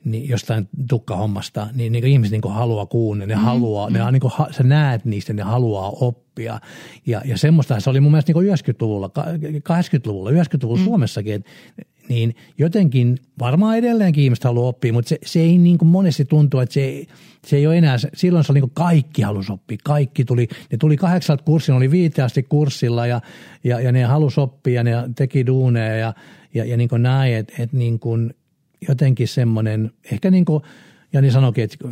niin jostain tukkahommasta, niin, niin ihmiset niin haluaa kuunnella, ne mm, haluaa, mm. ne on niin kuin, sä näet niistä, ne haluaa oppia. Ja, ja semmoista se oli mun mielestä niin kuin 90-luvulla, ka- 80-luvulla, 90-luvulla mm. Suomessakin, että niin jotenkin varmaan edelleenkin ihmiset haluaa oppia, mutta se, se ei niin kuin monesti tuntuu, että se ei, se ei ole enää, silloin se oli niin kuin kaikki halusi oppia, kaikki tuli, ne tuli kahdeksalta kurssin, oli viite asti kurssilla ja, ja, ja ne halusi oppia, ne teki duuneja ja, ja, ja niin kuin näin, että, että niin kuin jotenkin semmoinen, ehkä niin kuin Jani sanoikin, että,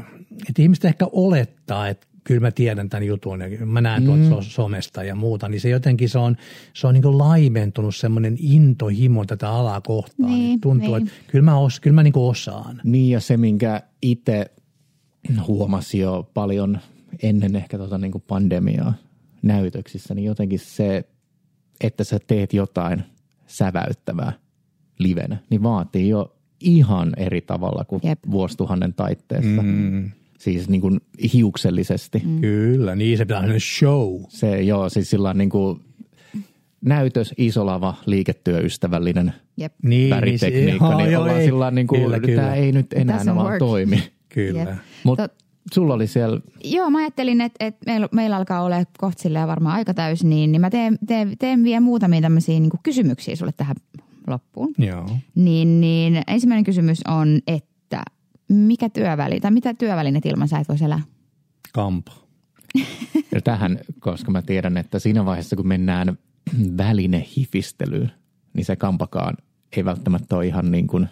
että ihmiset ehkä olettaa, että kyllä mä tiedän tämän jutun ja mä näen tuolta mm. somesta ja muuta, niin se jotenkin se on, se on niin kuin laimentunut semmoinen intohimo tätä alaa kohtaan. Niin, Niin, tuntuu, niin. että kyllä mä, os, kyllä mä niin kuin osaan. Niin ja se, minkä itse huomasin jo paljon ennen ehkä tota niin kuin pandemiaa näytöksissä, niin jotenkin se, että sä teet jotain säväyttävää livenä, niin vaatii jo ihan eri tavalla kuin. Jep. vuosituhannen taitteessa. Mm. Siis niin kuin hiuksellisesti. Mm. Kyllä, niin se pitää olla show. Se joo, siis sillä on niin kuin näytös, iso lava, liiketyöystävällinen Jep. Niin, väritekniikka, niin, niin, joo, ollaan ei. sillä niin kuin, Kyllä, kyllä. tämä ei nyt enää vaan work. toimi. Kyllä. Jep. Mutta sulla oli siellä Joo, mä ajattelin, että, että meillä, meillä alkaa olla kohta silleen varmaan aika täys, niin, niin mä teen, teen, teen vielä muutamia tämmöisiä niin kysymyksiä sulle tähän loppuun. Joo. Niin, niin ensimmäinen kysymys on, että mikä työväli, tai mitä työvälineet ilman sä et voisi elää? Kampa. Ja tähän, koska mä tiedän, että siinä vaiheessa, kun mennään välinehifistelyyn, niin se kampakaan ei välttämättä ole ihan niin kuin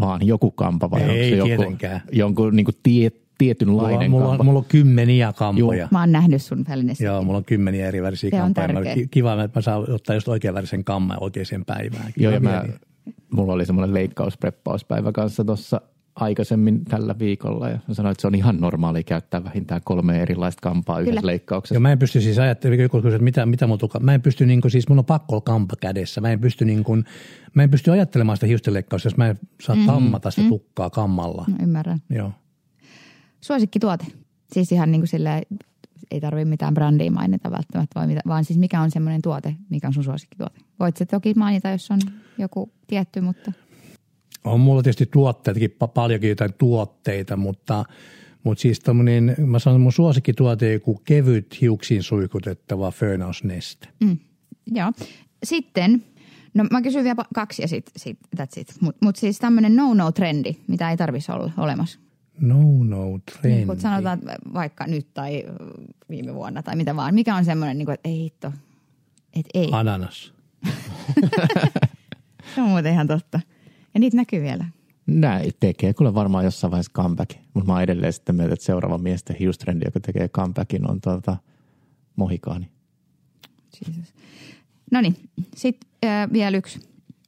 vaan joku kampa, vai Ei onko se joku, tietenkään. jonkun niin kuin tie, Mulla, tietynlainen mulla, kampa? mulla on kymmeniä kampoja. Mä oon nähnyt sun välineessä. Joo, mulla on kymmeniä eri värisiä Se on kampoja. Mä- Kiva, että mä saan ottaa just oikean värisen kamman oikeaan päivään. Joo, ja Kiva mä, mulla oli semmoinen leikkauspreppauspäivä kanssa tuossa aikaisemmin tällä viikolla, ja sanoin, että se on ihan normaali käyttää vähintään kolme erilaista kampaa yhdessä leikkauksessa. Joo, mä en pysty siis ajattelemaan, joku että mitä, mitä mun tuka, mä en pysty niin kuin, siis mulla on pakko olla kampa kädessä. Mä en pysty niin kuin, mä en pysty ajattelemaan sitä hiustenleikkausta, jos mä en saa mm-hmm. kammata sitä tukkaa kammalla. Mä ymmärrän. Joo. Suosikkituote. Siis ihan niin kuin silleen, ei tarvitse mitään brändiä mainita välttämättä, vaan, mitä, vaan siis mikä on semmoinen tuote, mikä on sun suosikkituote. Voit se toki mainita, jos on joku tietty, mutta on mulla tietysti tuotteitakin, pa- paljonkin jotain tuotteita, mutta, mutta siis tommonen, mä sanon mun suosikkituote joku kevyt hiuksiin suikutettava föönausneste. Mm. Joo. Sitten, no mä kysyn vielä kaksi ja sit, sit that's it. Mutta mut siis tämmöinen no-no-trendi, mitä ei tarvitsisi olla olemassa. No, no, trendi. Niin kun sanotaan vaikka nyt tai viime vuonna tai mitä vaan. Mikä on semmoinen, niin kuin, että ei hitto, että ei. Ananas. Se on muuten ihan totta. Ja niitä näkyy vielä. Näin tekee kyllä varmaan jossain vaiheessa comeback. Mutta mä oon edelleen sitten mieltä, että seuraava miesten hiustrendi, joka tekee comebackin, on tuota mohikaani. Jesus. No niin, sitten äh, vielä yksi.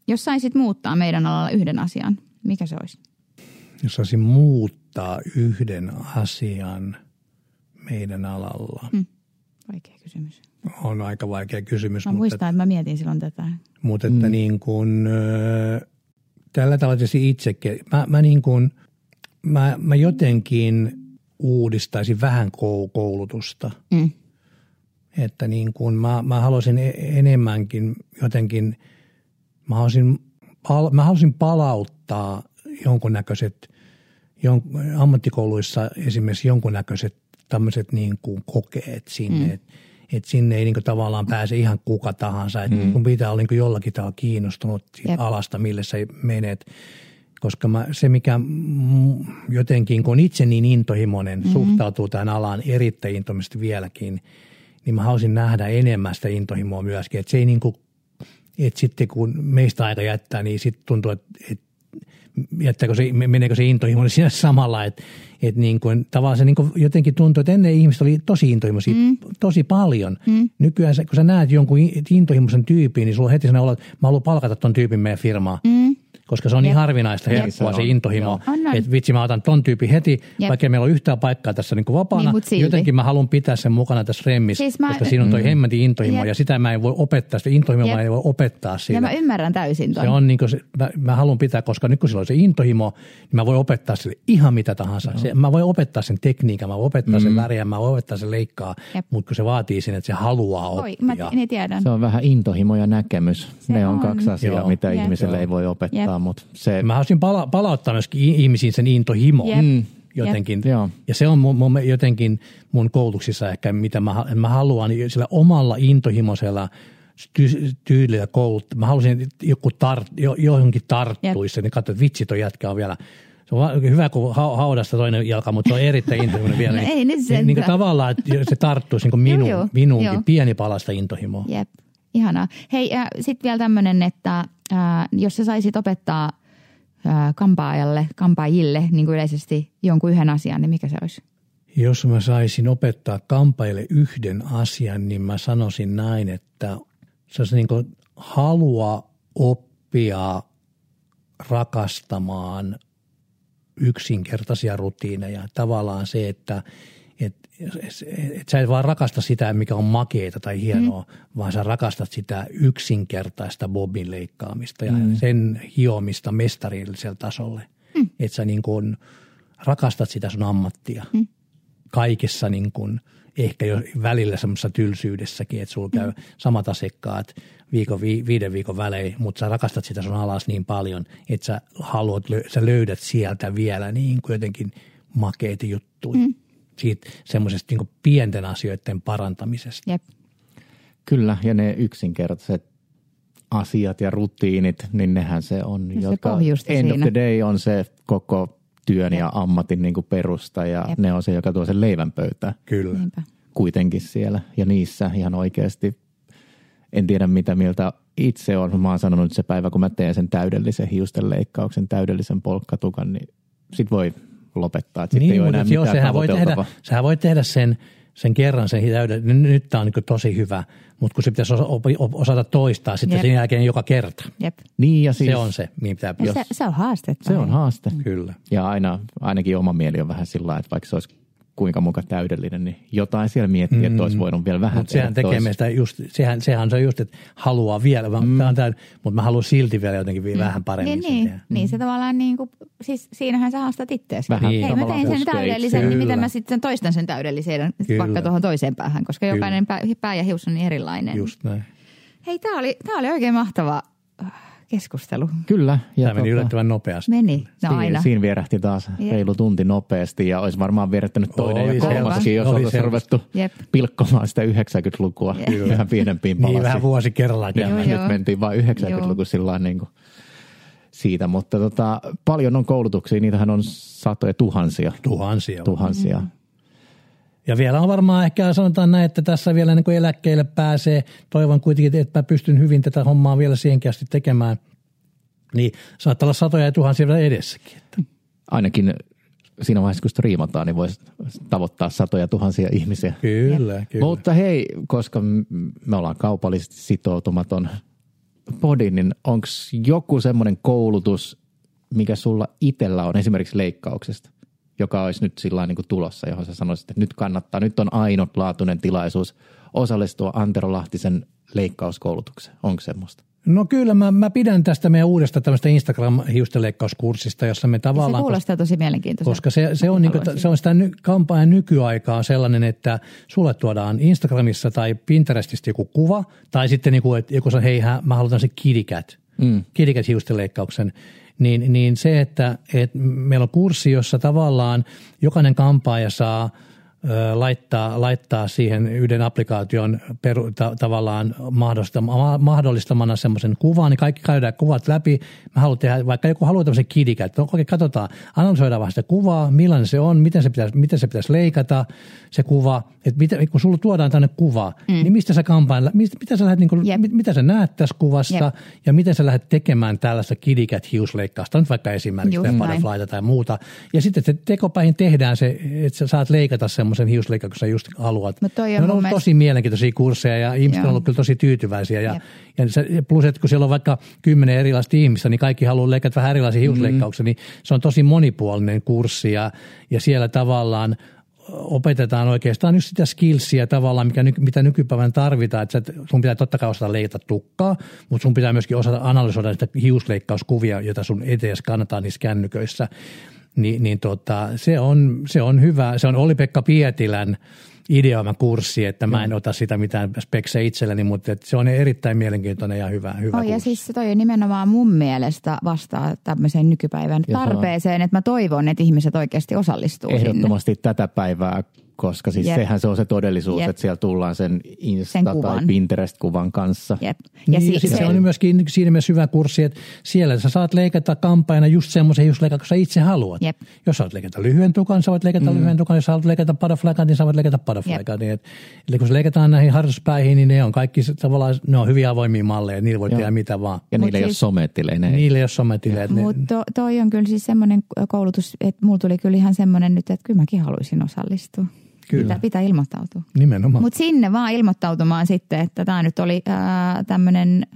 Jos saisit muuttaa meidän alalla yhden asian, mikä se olisi? Jos saisin muuttaa yhden asian meidän alalla, Mm. Vaikea kysymys. on aika vaikea kysymys. Mä mutta- muistan, että mä mietin silloin tätä. Mutta että mm. niin kuin, tällä tavalla tietysti itsekin, mä, mä, niin kuin, mä, mä jotenkin uudistaisin vähän kou- koulutusta. Mm. Että niin kuin mä, mä haluaisin e- enemmänkin jotenkin, mä haluaisin, pal- mä haluaisin palauttaa jonkunnäköiset, jon, ammattikouluissa esimerkiksi jonkunnäköiset tämmöiset niin kuin kokeet sinne, mm. että et sinne ei niin kuin tavallaan pääse ihan kuka tahansa, että mm. kun pitää olla niin kuin jollakin tavalla kiinnostunut siitä Jep. alasta, millä sä menet, koska mä, se mikä jotenkin, kun on itse niin intohimoinen, mm-hmm. suhtautuu tähän alaan erittäin intohimoisesti vieläkin, niin mä haluaisin nähdä enemmän sitä intohimoa myöskin, että se ei niin kuin, että sitten kun meistä aika jättää, niin sitten tuntuu, että, että jättääkö se, meneekö se intohimo siinä samalla, että, että niin kuin, tavallaan se niin kuin jotenkin tuntuu, että ennen ihmiset oli tosi intohimoisia, mm. tosi paljon. Mm. Nykyään kun sä näet jonkun intohimoisen tyypin, niin sulla on heti sellainen olo, että mä haluan palkata ton tyypin meidän firmaan. Mm. Koska se on niin Jep. harvinaista Jep. helppoa Se intohimo, että vitsi mä otan ton tyypin heti, Jep. vaikka meillä on yhtään paikkaa tässä niin kuin vapaana. Niin, jotenkin mä haluan pitää sen mukana tässä remmissä, Siis mä- koska siinä on toi hemmetin intohimo Jep. ja sitä mä en voi opettaa, sitä intohimoa mä en voi opettaa Ja sille. mä ymmärrän täysin ton. Se on niin kuin se, mä, mä haluan pitää, koska nyt kun sillä on se intohimo, niin mä voin opettaa sille ihan mitä tahansa. Se, mä voin opettaa sen tekniikan, mä voin opettaa sen väriä, mä voin opettaa sen leikkaa, mutta kun se vaatii sen, että se haluaa oppia. mä niin tiedän. Se on vähän intohimo ja näkemys. Se ne on, on. kaksi asiaa, Joo. mitä Jep. ihmiselle ei voi opettaa, Jep. mutta se... Mä haluaisin pala- palauttaa myöskin ihmisiin sen intohimo. Jep. Mm. Jotenkin. Joo. Ja se on mun, mun, jotenkin mun koulutuksissa ehkä, mitä mä, mä haluan sillä omalla intohimoisella ty- tyylillä kouluttaa. Mä haluaisin, että joku tar- jo, johonkin tarttuisi, niin katso, että vitsi toi jätkä on vielä se on hyvä, kun ha- haudasta toinen jalka, mutta se on erittäin intohimoinen vielä. No niin, ei niin, sentään. niin kuin tavallaan, että se tarttuisi niin kuin minun, Joo, joo. minuunkin, Joo. pieni palasta intohimoa. Jep, ihanaa. Hei, sitten vielä tämmöinen, että ää, jos sä saisit opettaa ää, kampaajalle, kampaajille niin kuin yleisesti jonkun yhden asian, niin mikä se olisi? Jos mä saisin opettaa kampaille yhden asian, niin mä sanoisin näin, että se niin kuin halua oppia rakastamaan yksinkertaisia rutiineja. Tavallaan se, että et, et sä et vaan rakasta sitä, mikä on makeita tai hienoa, mm. vaan sä rakastat sitä yksinkertaista bobin leikkaamista ja mm. sen hiomista mestarilliselle tasolle. Mm. Että sä niin kuin rakastat sitä sun ammattia mm. kaikessa niin kuin, ehkä jo välillä semmoisessa tylsyydessäkin, että sulla käy samat asiakkaat viikon, vi, viiden viikon välein, mutta sä rakastat sitä sun alas niin paljon, että sä haluat, sä löydät sieltä vielä niin kuin jotenkin makeita juttuja. Mm. Siitä semmoisesta niin pienten asioiden parantamisesta. Jep. Kyllä, ja ne yksinkertaiset asiat ja rutiinit, niin nehän se on, se jotka end siinä. of the day on se koko työn Jep. ja ammatin niin kuin perusta, ja Jep. ne on se, joka tuo sen leivän pöytään Kyllä. Niinpä. kuitenkin siellä. Ja niissä ihan oikeasti, en tiedä mitä mieltä itse on, mutta mä oon sanonut, että se päivä, kun mä teen sen täydellisen hiusten leikkauksen, täydellisen polkkatukan, niin sit voi lopettaa, että sitten ei ole enää mutta mitään sehän voi, tehdä, sehän voi tehdä sen, sen kerran sen täyden. Nyt, nyt tämä on niin tosi hyvä, mutta kun se pitäisi osa, op, op, osata toistaa sitten Jep. sen jälkeen joka kerta. Jep. Niin ja siis, Se on se, mihin pitää Ja jos, se, se on haastetta. se on haaste. Kyllä. Ja aina, ainakin oma mieli on vähän sillä että vaikka se olisi kuinka muka täydellinen, niin jotain siellä miettiä, että olisi voinut vielä vähän Mutta sehän tekee meistä just, sehän, sehän se on just, että haluaa vielä, mm. mutta mä haluan silti vielä jotenkin mm. vähän paremmin Niin, sen niin, tehdä. niin se tavallaan niin kuin, siis siinähän sä haastat itteesi. Vähän Hei, mä tein sen täydellisen, niin miten mä sitten toistan sen täydellisen Kyllä. vaikka tuohon toiseen päähän, koska Kyllä. jokainen pää, pää ja hius on niin erilainen. Just näin. Hei, tämä oli, tää oli oikein mahtava keskustelu. Kyllä. Tämä meni yllättävän nopeasti. Meni, no Siinä, aina. siinä vierähti taas Jep. reilu tunti nopeasti ja olisi varmaan vierähtänyt toinen ja kolmaskin, jos Oli oltaisiin selvästi. ruvettu Jep. pilkkomaan sitä 90-lukua Jep. vähän pienempiin palasiin. Niin vähän vuosi kerrallaan Ja Joo, nyt joo. mentiin vain 90-luku sillä niin kuin siitä, mutta tota, paljon on koulutuksia, niitähän on satoja tuhansia. Tuhansia. tuhansia. Mm. Ja vielä on varmaan ehkä sanotaan näin, että tässä vielä niin kuin eläkkeelle pääsee. Toivon kuitenkin, että mä pystyn hyvin tätä hommaa vielä siihenkin asti tekemään. Niin saattaa olla satoja ja tuhansia vielä edessäkin. Että. Ainakin siinä vaiheessa, kun striimataan, niin voisi tavoittaa satoja tuhansia ihmisiä. Kyllä, kyllä. Mutta hei, koska me ollaan kaupallisesti sitoutumaton podi, niin onko joku semmoinen koulutus, mikä sulla itsellä on esimerkiksi leikkauksesta, joka olisi nyt sillä niin kuin tulossa, johon sä sanoisit, että nyt kannattaa, nyt on ainutlaatuinen tilaisuus osallistua Antero Lahtisen leikkauskoulutukseen. Onko semmoista? No kyllä, mä, mä pidän tästä meidän uudesta tämmöistä Instagram-hiustenleikkauskurssista, jossa me Se tavallaan... kuulostaa tosi mielenkiintoiselta. Koska se, se, on, niin kuin, se on sitä ny, kampanjan nykyaikaa sellainen, että sulle tuodaan Instagramissa tai Pinterestistä joku kuva, tai sitten niin kuin, että joku sanoo, hei, mä haluan se kidicat, mm. kidicat hiustenleikkauksen, niin, niin se, että, että meillä on kurssi, jossa tavallaan jokainen kampaaja saa laittaa, laittaa siihen yhden applikaation peru, ta, tavallaan mahdollistamana, semmoisen kuvan, niin kaikki käydään kuvat läpi. Mä haluan tehdä, vaikka joku haluaa tämmöisen kidikä, että okei, katsotaan, analysoidaan vähän sitä kuvaa, millainen se on, miten se pitäisi, miten se pitäisi leikata, se kuva, että miten, kun sulla tuodaan tänne kuva, mm. niin mistä sä kampain, mistä, mitä sä lähdet, niin kuin, Jep. mit, mitä sä näet tässä kuvassa Jep. ja miten sä lähdet tekemään tällaista kidikät hiusleikkausta, nyt vaikka esimerkiksi butterflyta tai muuta. Ja sitten se tekopäihin tehdään se, että sä saat leikata hiusleikkauksen, kun sä just haluat. Mut toi on ne on mun ollut mielestä- tosi mielenkiintoisia kursseja ja ihmiset on Joo. ollut kyllä tosi tyytyväisiä. Ja, ja se, plus, että kun siellä on vaikka kymmenen erilaista ihmistä, niin kaikki haluaa leikata vähän erilaisia hiusleikkauksia, niin se on tosi monipuolinen kurssi ja, ja siellä tavallaan opetetaan oikeastaan just sitä skillsia tavallaan, mikä, ny- mitä nykypäivänä tarvitaan. Että sun pitää totta kai osata leikata tukkaa, mutta sun pitää myöskin osata analysoida niitä hiusleikkauskuvia, joita sun etees kannattaa niissä kännyköissä. Ni, niin tota, se, on, se on hyvä. Se on Oli-Pekka Pietilän ideoima kurssi, että mä en ota sitä mitään speksejä itselleni, mutta et se on erittäin mielenkiintoinen ja hyvä, hyvä Oh, ja kurssi. siis toi on nimenomaan mun mielestä vastaa tämmöiseen nykypäivän Ja se tarpeeseen, että mä toivon, että ihmiset oikeasti osallistuu sinne. Ehdottomasti tätä päivää, koska siis Jep. sehän se on se todellisuus, Jep. että siellä tullaan sen Insta- Sen tai kuvan. Pinterest-kuvan kanssa. Jep. Ja, si- niin, ja sit se, on myöskin siinä mielessä hyvä kurssi, että siellä sä saat leikata kampaina just semmoisen hiusleikan, kun sä itse haluat. Jep. Jos sä haluat leikata lyhyen tukan, sä voit leikata mm. lyhyen tukan. Jos sä haluat leikata butterflykan, niin sä voit leikata butterflykan. Niin, et, eli kun se leikataan näihin harrastuspäihin, niin ne on kaikki tavallaan, ne on hyviä avoimia malleja, niillä voi tehdä mitä vaan. Ja Mut niillä ei ole siis- sometileinen. Niillä ei ole sometileet. Ne, Mutta to, toi on kyllä siis semmoinen koulutus, että mulla tuli kyllä ihan semmoinen nyt, että kyllä mäkin haluaisin osallistua. Kyllä. Pitää, pitää ilmoittautua. nimenomaan. Mutta sinne vaan ilmoittautumaan sitten, että tämä nyt oli tämmöinen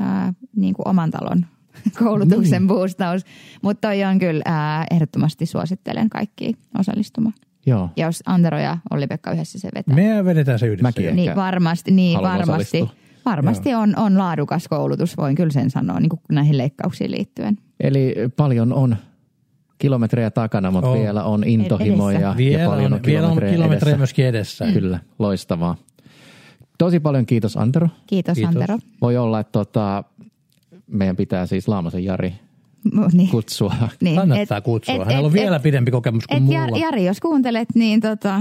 niin kuin oman talon koulutuksen Niin. boostaus. Mutta toi on kyllä ää, ehdottomasti suosittelen kaikki osallistumaan. Joo. Ja jos Antero ja Olli-Pekka yhdessä se vetää. Me vedetään se yhdessä. Mäkin. Niin varmasti, niin haluan varmasti, osallistua. varmasti on, on laadukas koulutus, voin kyllä sen sanoa niin kuin näihin leikkauksiin liittyen. Eli paljon on kilometrejä takana, mutta On. vielä on intohimoja Edessä. ja, Vielä paljon on, vielä on kilometrejä edessä. myöskin edessä. Kyllä, loistavaa. Tosi paljon kiitos Antero. Kiitos, Kiitos. Antero. Voi olla, että tota, meidän pitää siis Laamasen Jari Niin. kutsua. Niin, Kannattaa et- kutsua. et- Hänellä et- on vielä et- pidempi kokemus kuin Et mulla. Jari, jos kuuntelet, niin tota,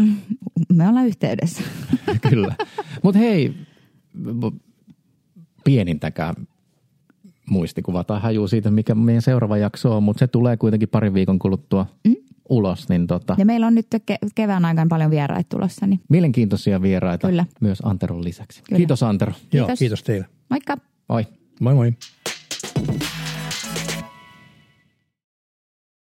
me ollaan yhteydessä. Kyllä. Mutta hei, pienintäkään muistikuva tai haju siitä, mikä meidän seuraava jakso on, mutta se tulee kuitenkin parin viikon kuluttua mm? ulos. Niin tota, Ja meillä on nyt ke- kevään aikana paljon vieraita tulossa, niin mielenkiintoisia vieraita Kyllä. myös Anteron lisäksi. Kyllä. Kiitos Antero. Joo, Kiitos. kiitos teille. moikka! Oi. Moi moi.